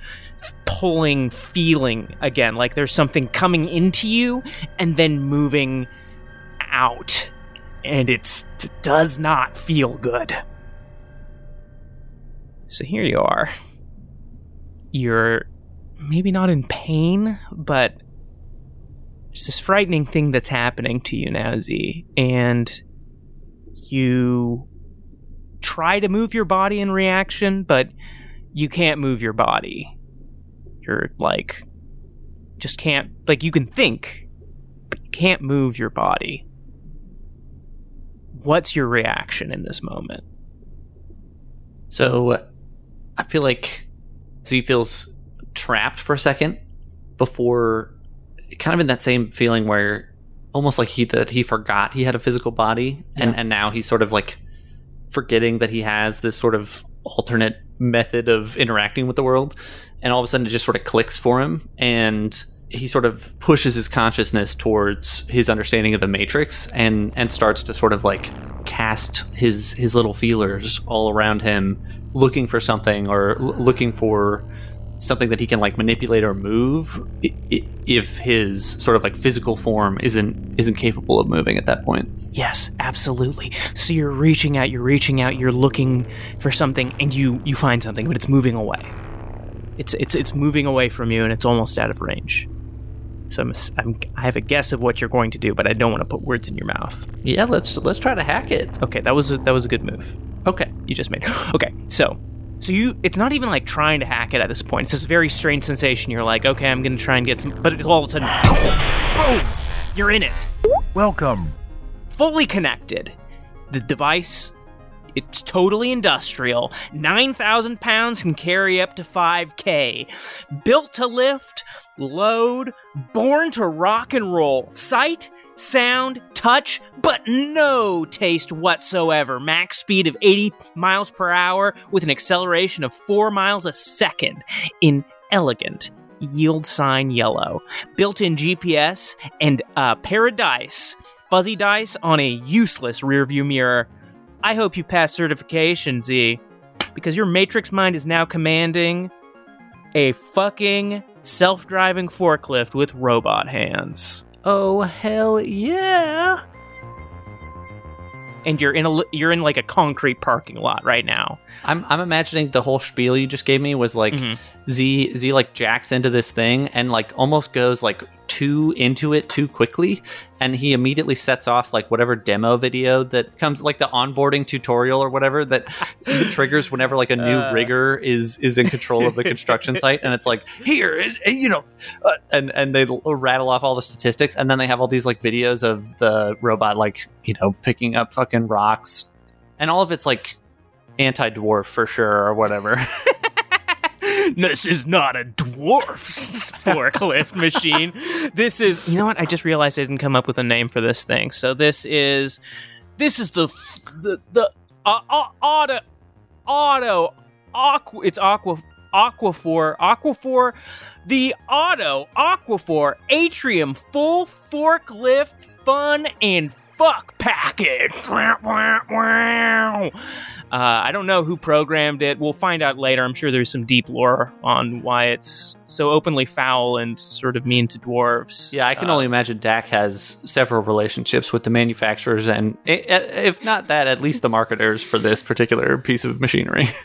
pulling feeling again. Like there's something coming into you and then moving out. And it's it does not feel good. So here you are. You're maybe not in pain but this frightening thing that's happening to you now, Z, and you try to move your body in reaction, but you can't move your body. You're like, just can't, like, you can think, but you can't move your body. What's your reaction in this moment? So I feel like Z feels trapped for a second before kind of in that same feeling where almost like he that he forgot he had a physical body and and now he's sort of like forgetting that he has this sort of alternate method of interacting with the world. And all of a sudden it just sort of clicks for him and he sort of pushes his consciousness towards his understanding of the matrix and and starts to sort of like cast his his little feelers all around him, looking for something or l- looking for something that he can like manipulate or move if his sort of like physical form isn't isn't capable of moving at that point. Yes, absolutely. So you're reaching out, you're reaching out, you're looking for something, and you you find something, but it's moving away. It's it's it's moving away from you, and it's almost out of range. So I'm, I'm I have a guess of what you're going to do, but I don't want to put words in your mouth. Yeah, let's let's try to hack it. Okay, that was a, that was a good move. Okay. you just made. Okay, so so you it's not even like trying to hack it at this point. It's this very strange sensation. You're like, okay, I'm gonna try and get some, but all of a sudden, boom, you're in it, Welcome. fully connected. The device. It's totally industrial. 9,000 pounds can carry up to 5K. Built to lift, load, born to rock and roll. Sight, sound, touch, but no taste whatsoever. Max speed of 80 miles per hour with an acceleration of 4 miles a second in elegant yield sign yellow. Built in GPS and uh, paradise. Fuzzy dice on a useless rearview mirror. I hope you pass certification, Z, because your Matrix mind is now commanding a fucking self driving forklift with robot hands. Oh hell yeah! And you're in a you're in like a concrete parking lot right now. I'm I'm imagining the whole spiel you just gave me was like Mhm. Z Z like jacks into this thing and like almost goes like too into it too quickly and he immediately sets off like whatever demo video that comes like the onboarding tutorial or whatever that triggers whenever like a new Uh. rigger is is in control of the construction site and it's like here is you know uh, and and they rattle off all the statistics and then they have all these like videos of the robot like you know picking up fucking rocks and all of it's like anti-dwarf for sure or whatever this is not a dwarf's forklift machine. This is, you know what? I just realized I didn't come up with a name for this thing. So this is, this is the the the uh, uh, auto auto aqua. It's aqua. Aquafor, Aquafor, the Auto Aquafor Atrium full forklift fun and fuck package. Uh, I don't know who programmed it. We'll find out later. I'm sure there's some deep lore on why it's so openly foul and sort of mean to dwarves. yeah i can Uh, only imagine dak has several relationships with the manufacturers and i- i- if not that at least the marketers for this particular piece of machinery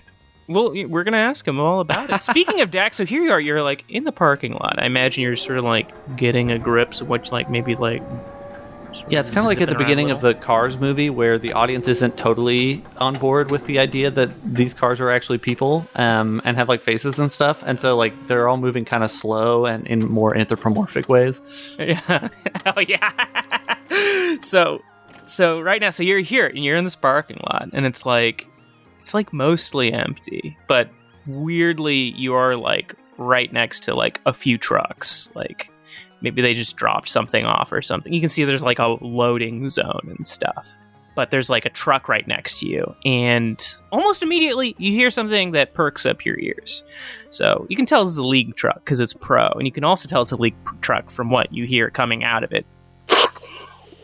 Well, we're gonna ask him all about it. Speaking of Dak, so here you are. You're like in the parking lot. I imagine you're sort of like getting a grip of what, like maybe like. Sort yeah it's kind of like at the zipping around a beginning of the cars movie where the audience isn't totally on board with the idea that these cars are actually people um, and have like faces and stuff and so like they're all moving kind of slow and in more anthropomorphic ways Yeah. oh yeah. so so right now, so you're here and you're in this parking lot, and it's like it's like mostly empty, but weirdly you are like right next to like a few trucks. Like maybe they just dropped something off or something. You can see there's like a loading zone and stuff. But there's like a truck right next to you, and almost immediately you hear something that perks up your ears. So you can tell this is a league truck because it's pro, and you can also tell it's a league pr- truck from what you hear coming out of it.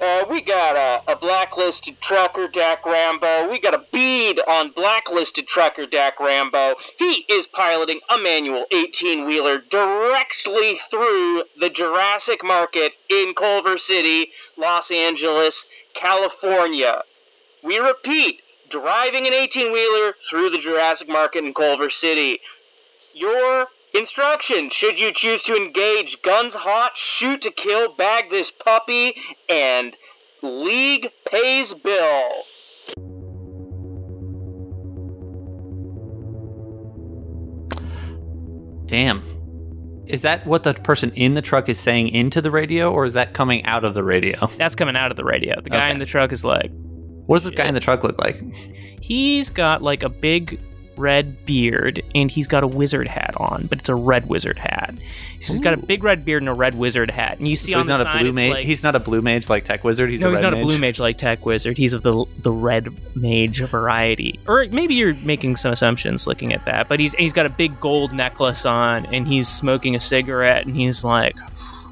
Uh, we got a, a blacklisted trucker, Dak Rambo. We got a bead on blacklisted trucker, Dak Rambo. He is piloting a manual 18 wheeler directly through the Jurassic Market in Culver City, Los Angeles, California. We repeat, driving an 18 wheeler through the Jurassic Market in Culver City. Your instructions should you choose to engage guns hot, shoot to kill, bag this puppy, and League pays bill. damn is that what the person in the truck is saying into the radio or is that coming out of the radio That's coming out of the radio. The guy Okay. in the truck is like, what does the guy in the truck look like he's got like a big red beard and he's got a wizard hat on, but it's a red wizard hat. He's got a big red beard and a red wizard hat. And you see so on he's the not side, a blue mage like- he's not a blue mage like tech wizard he's no, a he's not a blue mage like Tech Wizard. He's of the the red mage variety. Or maybe you're making some assumptions looking at that. But he's he's got a big gold necklace on, and he's smoking a cigarette, and he's like,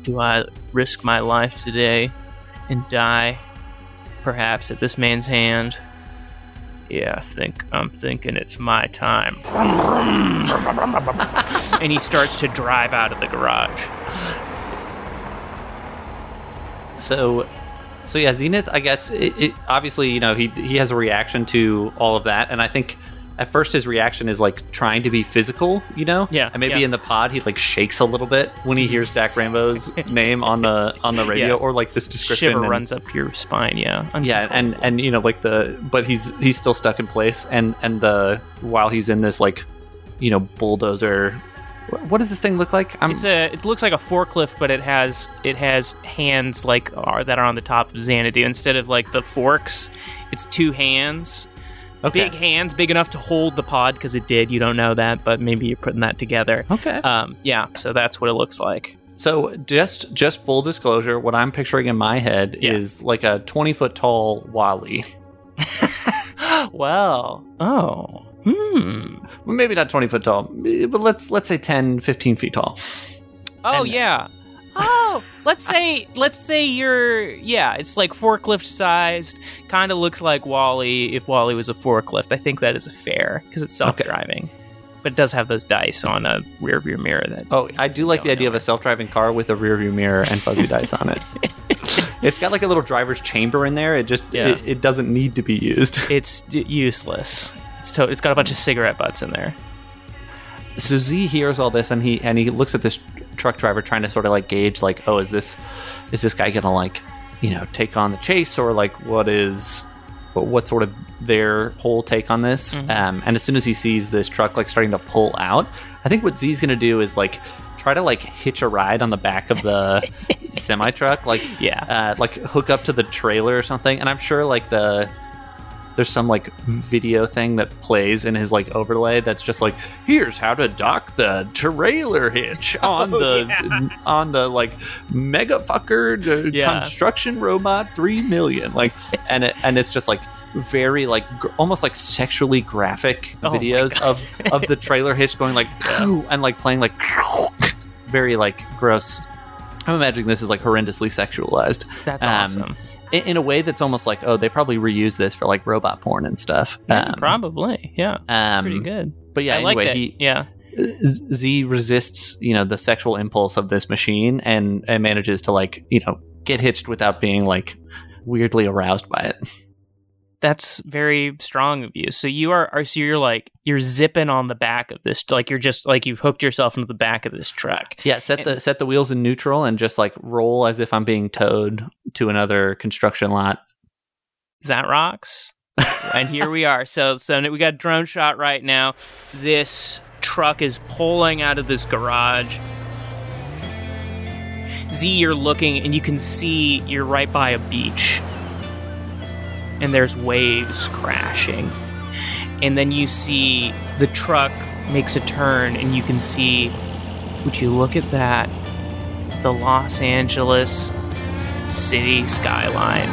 "Do I risk my life today and die perhaps, at this man's hand. Yeah, I think I'm thinking it's my time. and he starts to drive out of the garage. So, so yeah, Zenith. I guess it, it obviously you know he he has a reaction to all of that, and I think at first his reaction is like trying to be physical, you know. Yeah, And maybe yeah. in the pod he like shakes a little bit when he mm-hmm. hears Dak Rambo's name on the on the radio Yeah. or like this description. Shiver and- runs up your spine. Yeah. Yeah, and and you know like the but he's he's still stuck in place, and and the while he's in this like you know bulldozer. What does this thing look like? I'm It's a. It looks like a forklift, but it has it has hands like are that are on the top of Xanadu instead of like the forks. It's two hands, okay. big hands, big enough to hold the pod because it did. You don't know that, but maybe you're putting that together. Okay. Um, yeah. So that's what it looks like. So just just full disclosure, what I'm picturing in my head Yeah. is like a 20 foot tall WALL-E. well. Oh. Hmm. Well, maybe not 20 foot tall, but let's let's say 10, 15 feet tall. Oh And- yeah. Oh, let's say let's say you're yeah, it's like forklift sized. Kind of looks like WALL-E if WALL-E was a forklift. I think that is a fair because it's self-driving. But it does have those dice on a rear view mirror that Oh, I do like the idea know of a self driving car with a rear view mirror and fuzzy dice on it. It's got like a little driver's chamber in there. It just Yeah. it, it doesn't need to be used. it's d- useless. It's to- it's got a bunch of cigarette butts in there. so Z hears all this and he and he looks at this truck driver trying to sort of like gauge like oh is this is this guy gonna like you know take on the chase or like what is what, what sort of their whole take on this? Um, and as soon as he sees this truck like starting to pull out I think what Z's gonna do is like try to like hitch a ride on the back of the semi truck like Yeah. uh, like hook up to the trailer or something. And I'm sure like the there's some like video thing that plays in his like overlay that's just like here's how to dock the trailer hitch on the on the like mega fucker Yeah. construction robot 3 million. Like and it, and it's just like very like gr- almost like sexually graphic Oh videos of of the trailer hitch going like and like playing like very like gross. I'm imagining this is like horrendously sexualized. That's Um, awesome. In, in a way that's almost like oh they probably reuse this for like robot porn and stuff Yeah, Um, probably. Yeah. um, Pretty good. but yeah I like anyway that. he yeah. Z Z resists you know the sexual impulse of this machine and, and manages to like you know get hitched without being like weirdly aroused by it That's very strong of you. So you are, are so you're like you're zipping on the back of this, like you're just like you've hooked yourself into the back of this truck. yeah set the set the wheels in neutral and just like roll as if i'm being towed to another construction lot That rocks. and here we are. So so we got a drone shot right now. This truck is pulling out of this garage. Z, you're looking and you can see you're right by a beach. And there's waves crashing. And then you see the truck makes a turn and you can see would you look at that? The Los Angeles city skyline.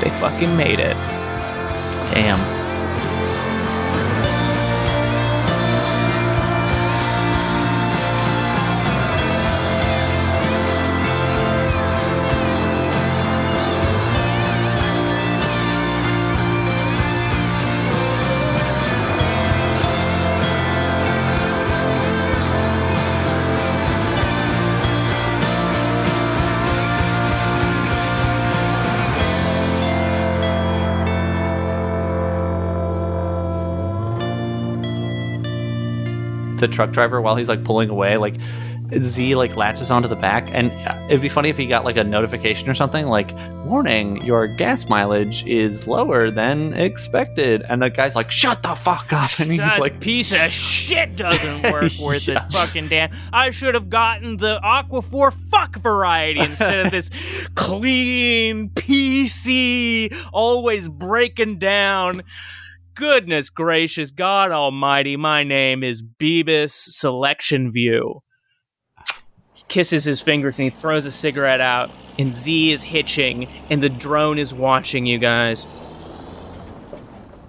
They fucking made it. damn the truck driver while he's like pulling away like z like latches onto the back and it'd be funny if he got like a notification or something like warning your gas mileage is lower than expected and the guy's like shut the fuck up and he's That like piece of shit doesn't work worth Yeah. it fucking damn. I should have gotten the aqua Aquaphor fuck variety instead of this clean PC, always breaking down. Goodness gracious, God Almighty! My name is Beebus Selection View. He kisses his fingers and he throws a cigarette out. And Z is hitching, and the drone is watching you guys.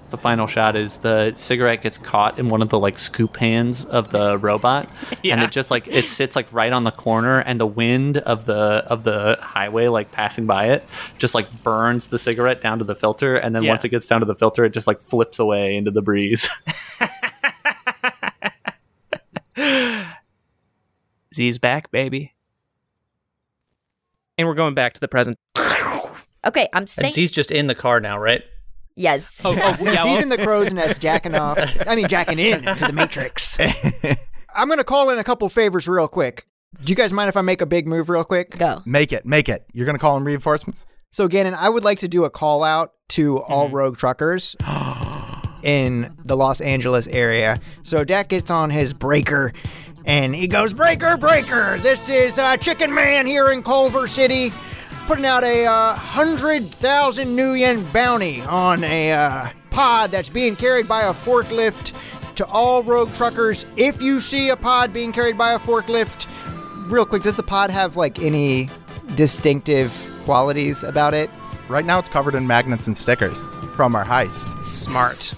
The final shot is the cigarette gets caught in one of the like scoop hands of the robot and it just like it sits like right on the corner and the wind of the of the highway like passing by it just like burns the cigarette down to the filter and then Yeah. once it gets down to the filter it just like flips away into the breeze Z's back, baby. And we're going back to the present. Okay, I'm and staying. Z's just in the car now right yes. Oh, oh, yeah, he's in the crow's nest jacking off. I mean, jacking in to the Matrix. I'm going to call in a couple favors real quick. Do you guys mind if I make a big move real quick? Go. Make it, make it. You're gonna call in reinforcements. So, Gannon, I would like to do a call out to all rogue truckers in the Los Angeles area. So, Dak gets on his breaker and he goes, Breaker, breaker. This is uh, Chicken Man here in Culver City putting out a uh, 100,000 nuyen bounty on a uh, pod that's being carried by a forklift to all rogue truckers. If you see a pod being carried by a forklift, real quick, does the pod have like any distinctive qualities about it? Right now, it's covered in magnets and stickers from our heist. Smart.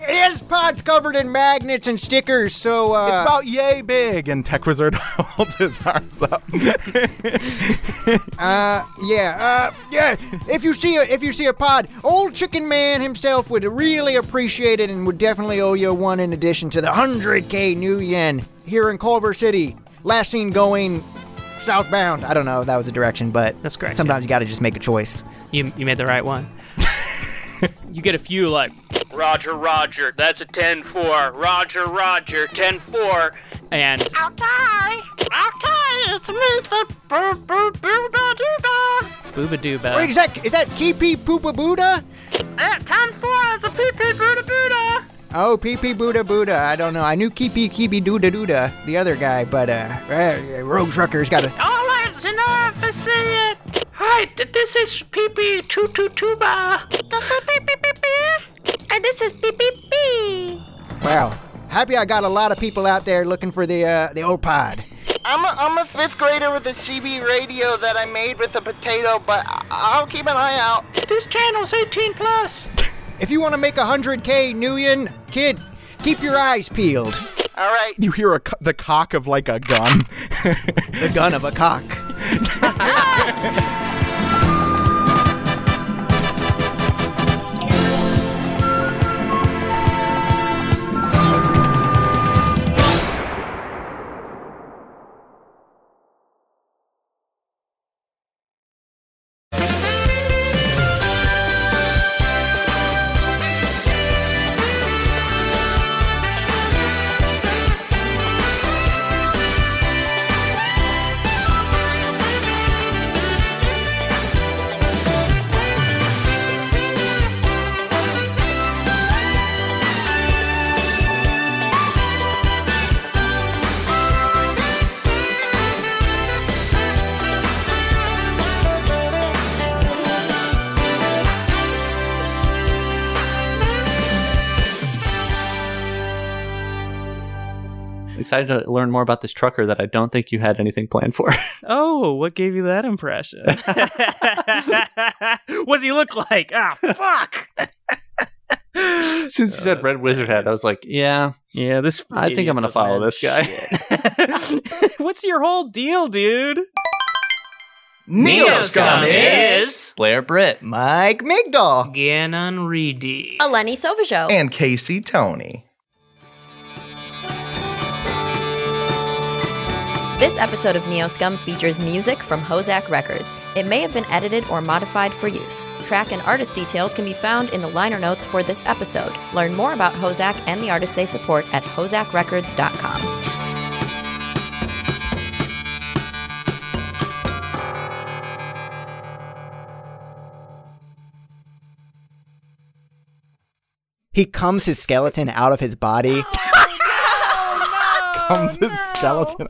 His pod's covered in magnets and stickers, so uh, It's about yay big, and Tech Wizard holds his arms up. uh, yeah, uh, yeah. If you see a if you see a pod, old Chicken Man himself would really appreciate it and would definitely owe you one in addition to the hundred k nuyen here in Culver City. Last seen going southbound. I don't know if that was the direction, but That's great. Sometimes you got to just make a choice. You, you made the right one. You get a few like Roger, Roger, that's a 10 4. Roger, Roger, 10 4. and Okay, okay, it's me, the boo boo boo da doo da. booba dooba. Wait, is that is that Kipi Poopa Buddha? Eh, 10 4, it's a pee pee boo da boo da. Oh, Pee Pee Buddha Buddha. I don't know. I knew Kipi Kipi Dooda Dooda, the other guy, but uh, uh Rogue Trucker's got a. All right, enough to see it. Hi, this is pee pee two two tuba. This is pee pee pee pee. And this is pee pee pee. Wow. Happy I got a lot of people out there looking for the uh, the old pod. I'm a, I'm a fifth grader with a CB radio that I made with a potato, but I- I'll keep an eye out. This channel's 18 plus. If you want to make a 100k Nuyen, kid, keep your eyes peeled. All right. you hear a, co- the cock of like a gun. The gun of a cock. excited to learn more about this trucker that I don't think you had anything planned for. Oh, what gave you that impression? what What's he look like? Ah, fuck. Since you said Red Wizard Head, I was like, yeah, Yeah, this. I think I'm gonna follow this guy. What's your whole deal, dude? Neoscum is Blair Britt. Mike Migdal. Gannon Reedy. Eleni Sovajo. and Casey Tony. This episode of Neoscum features music from HoZac Records. It may have been edited or modified for use. Track and artist details can be found in the liner notes for this episode. Learn more about HoZac and the artists they support at hozacrecords.com. He comes his skeleton out of his body. Oh, no, Comes his skeleton.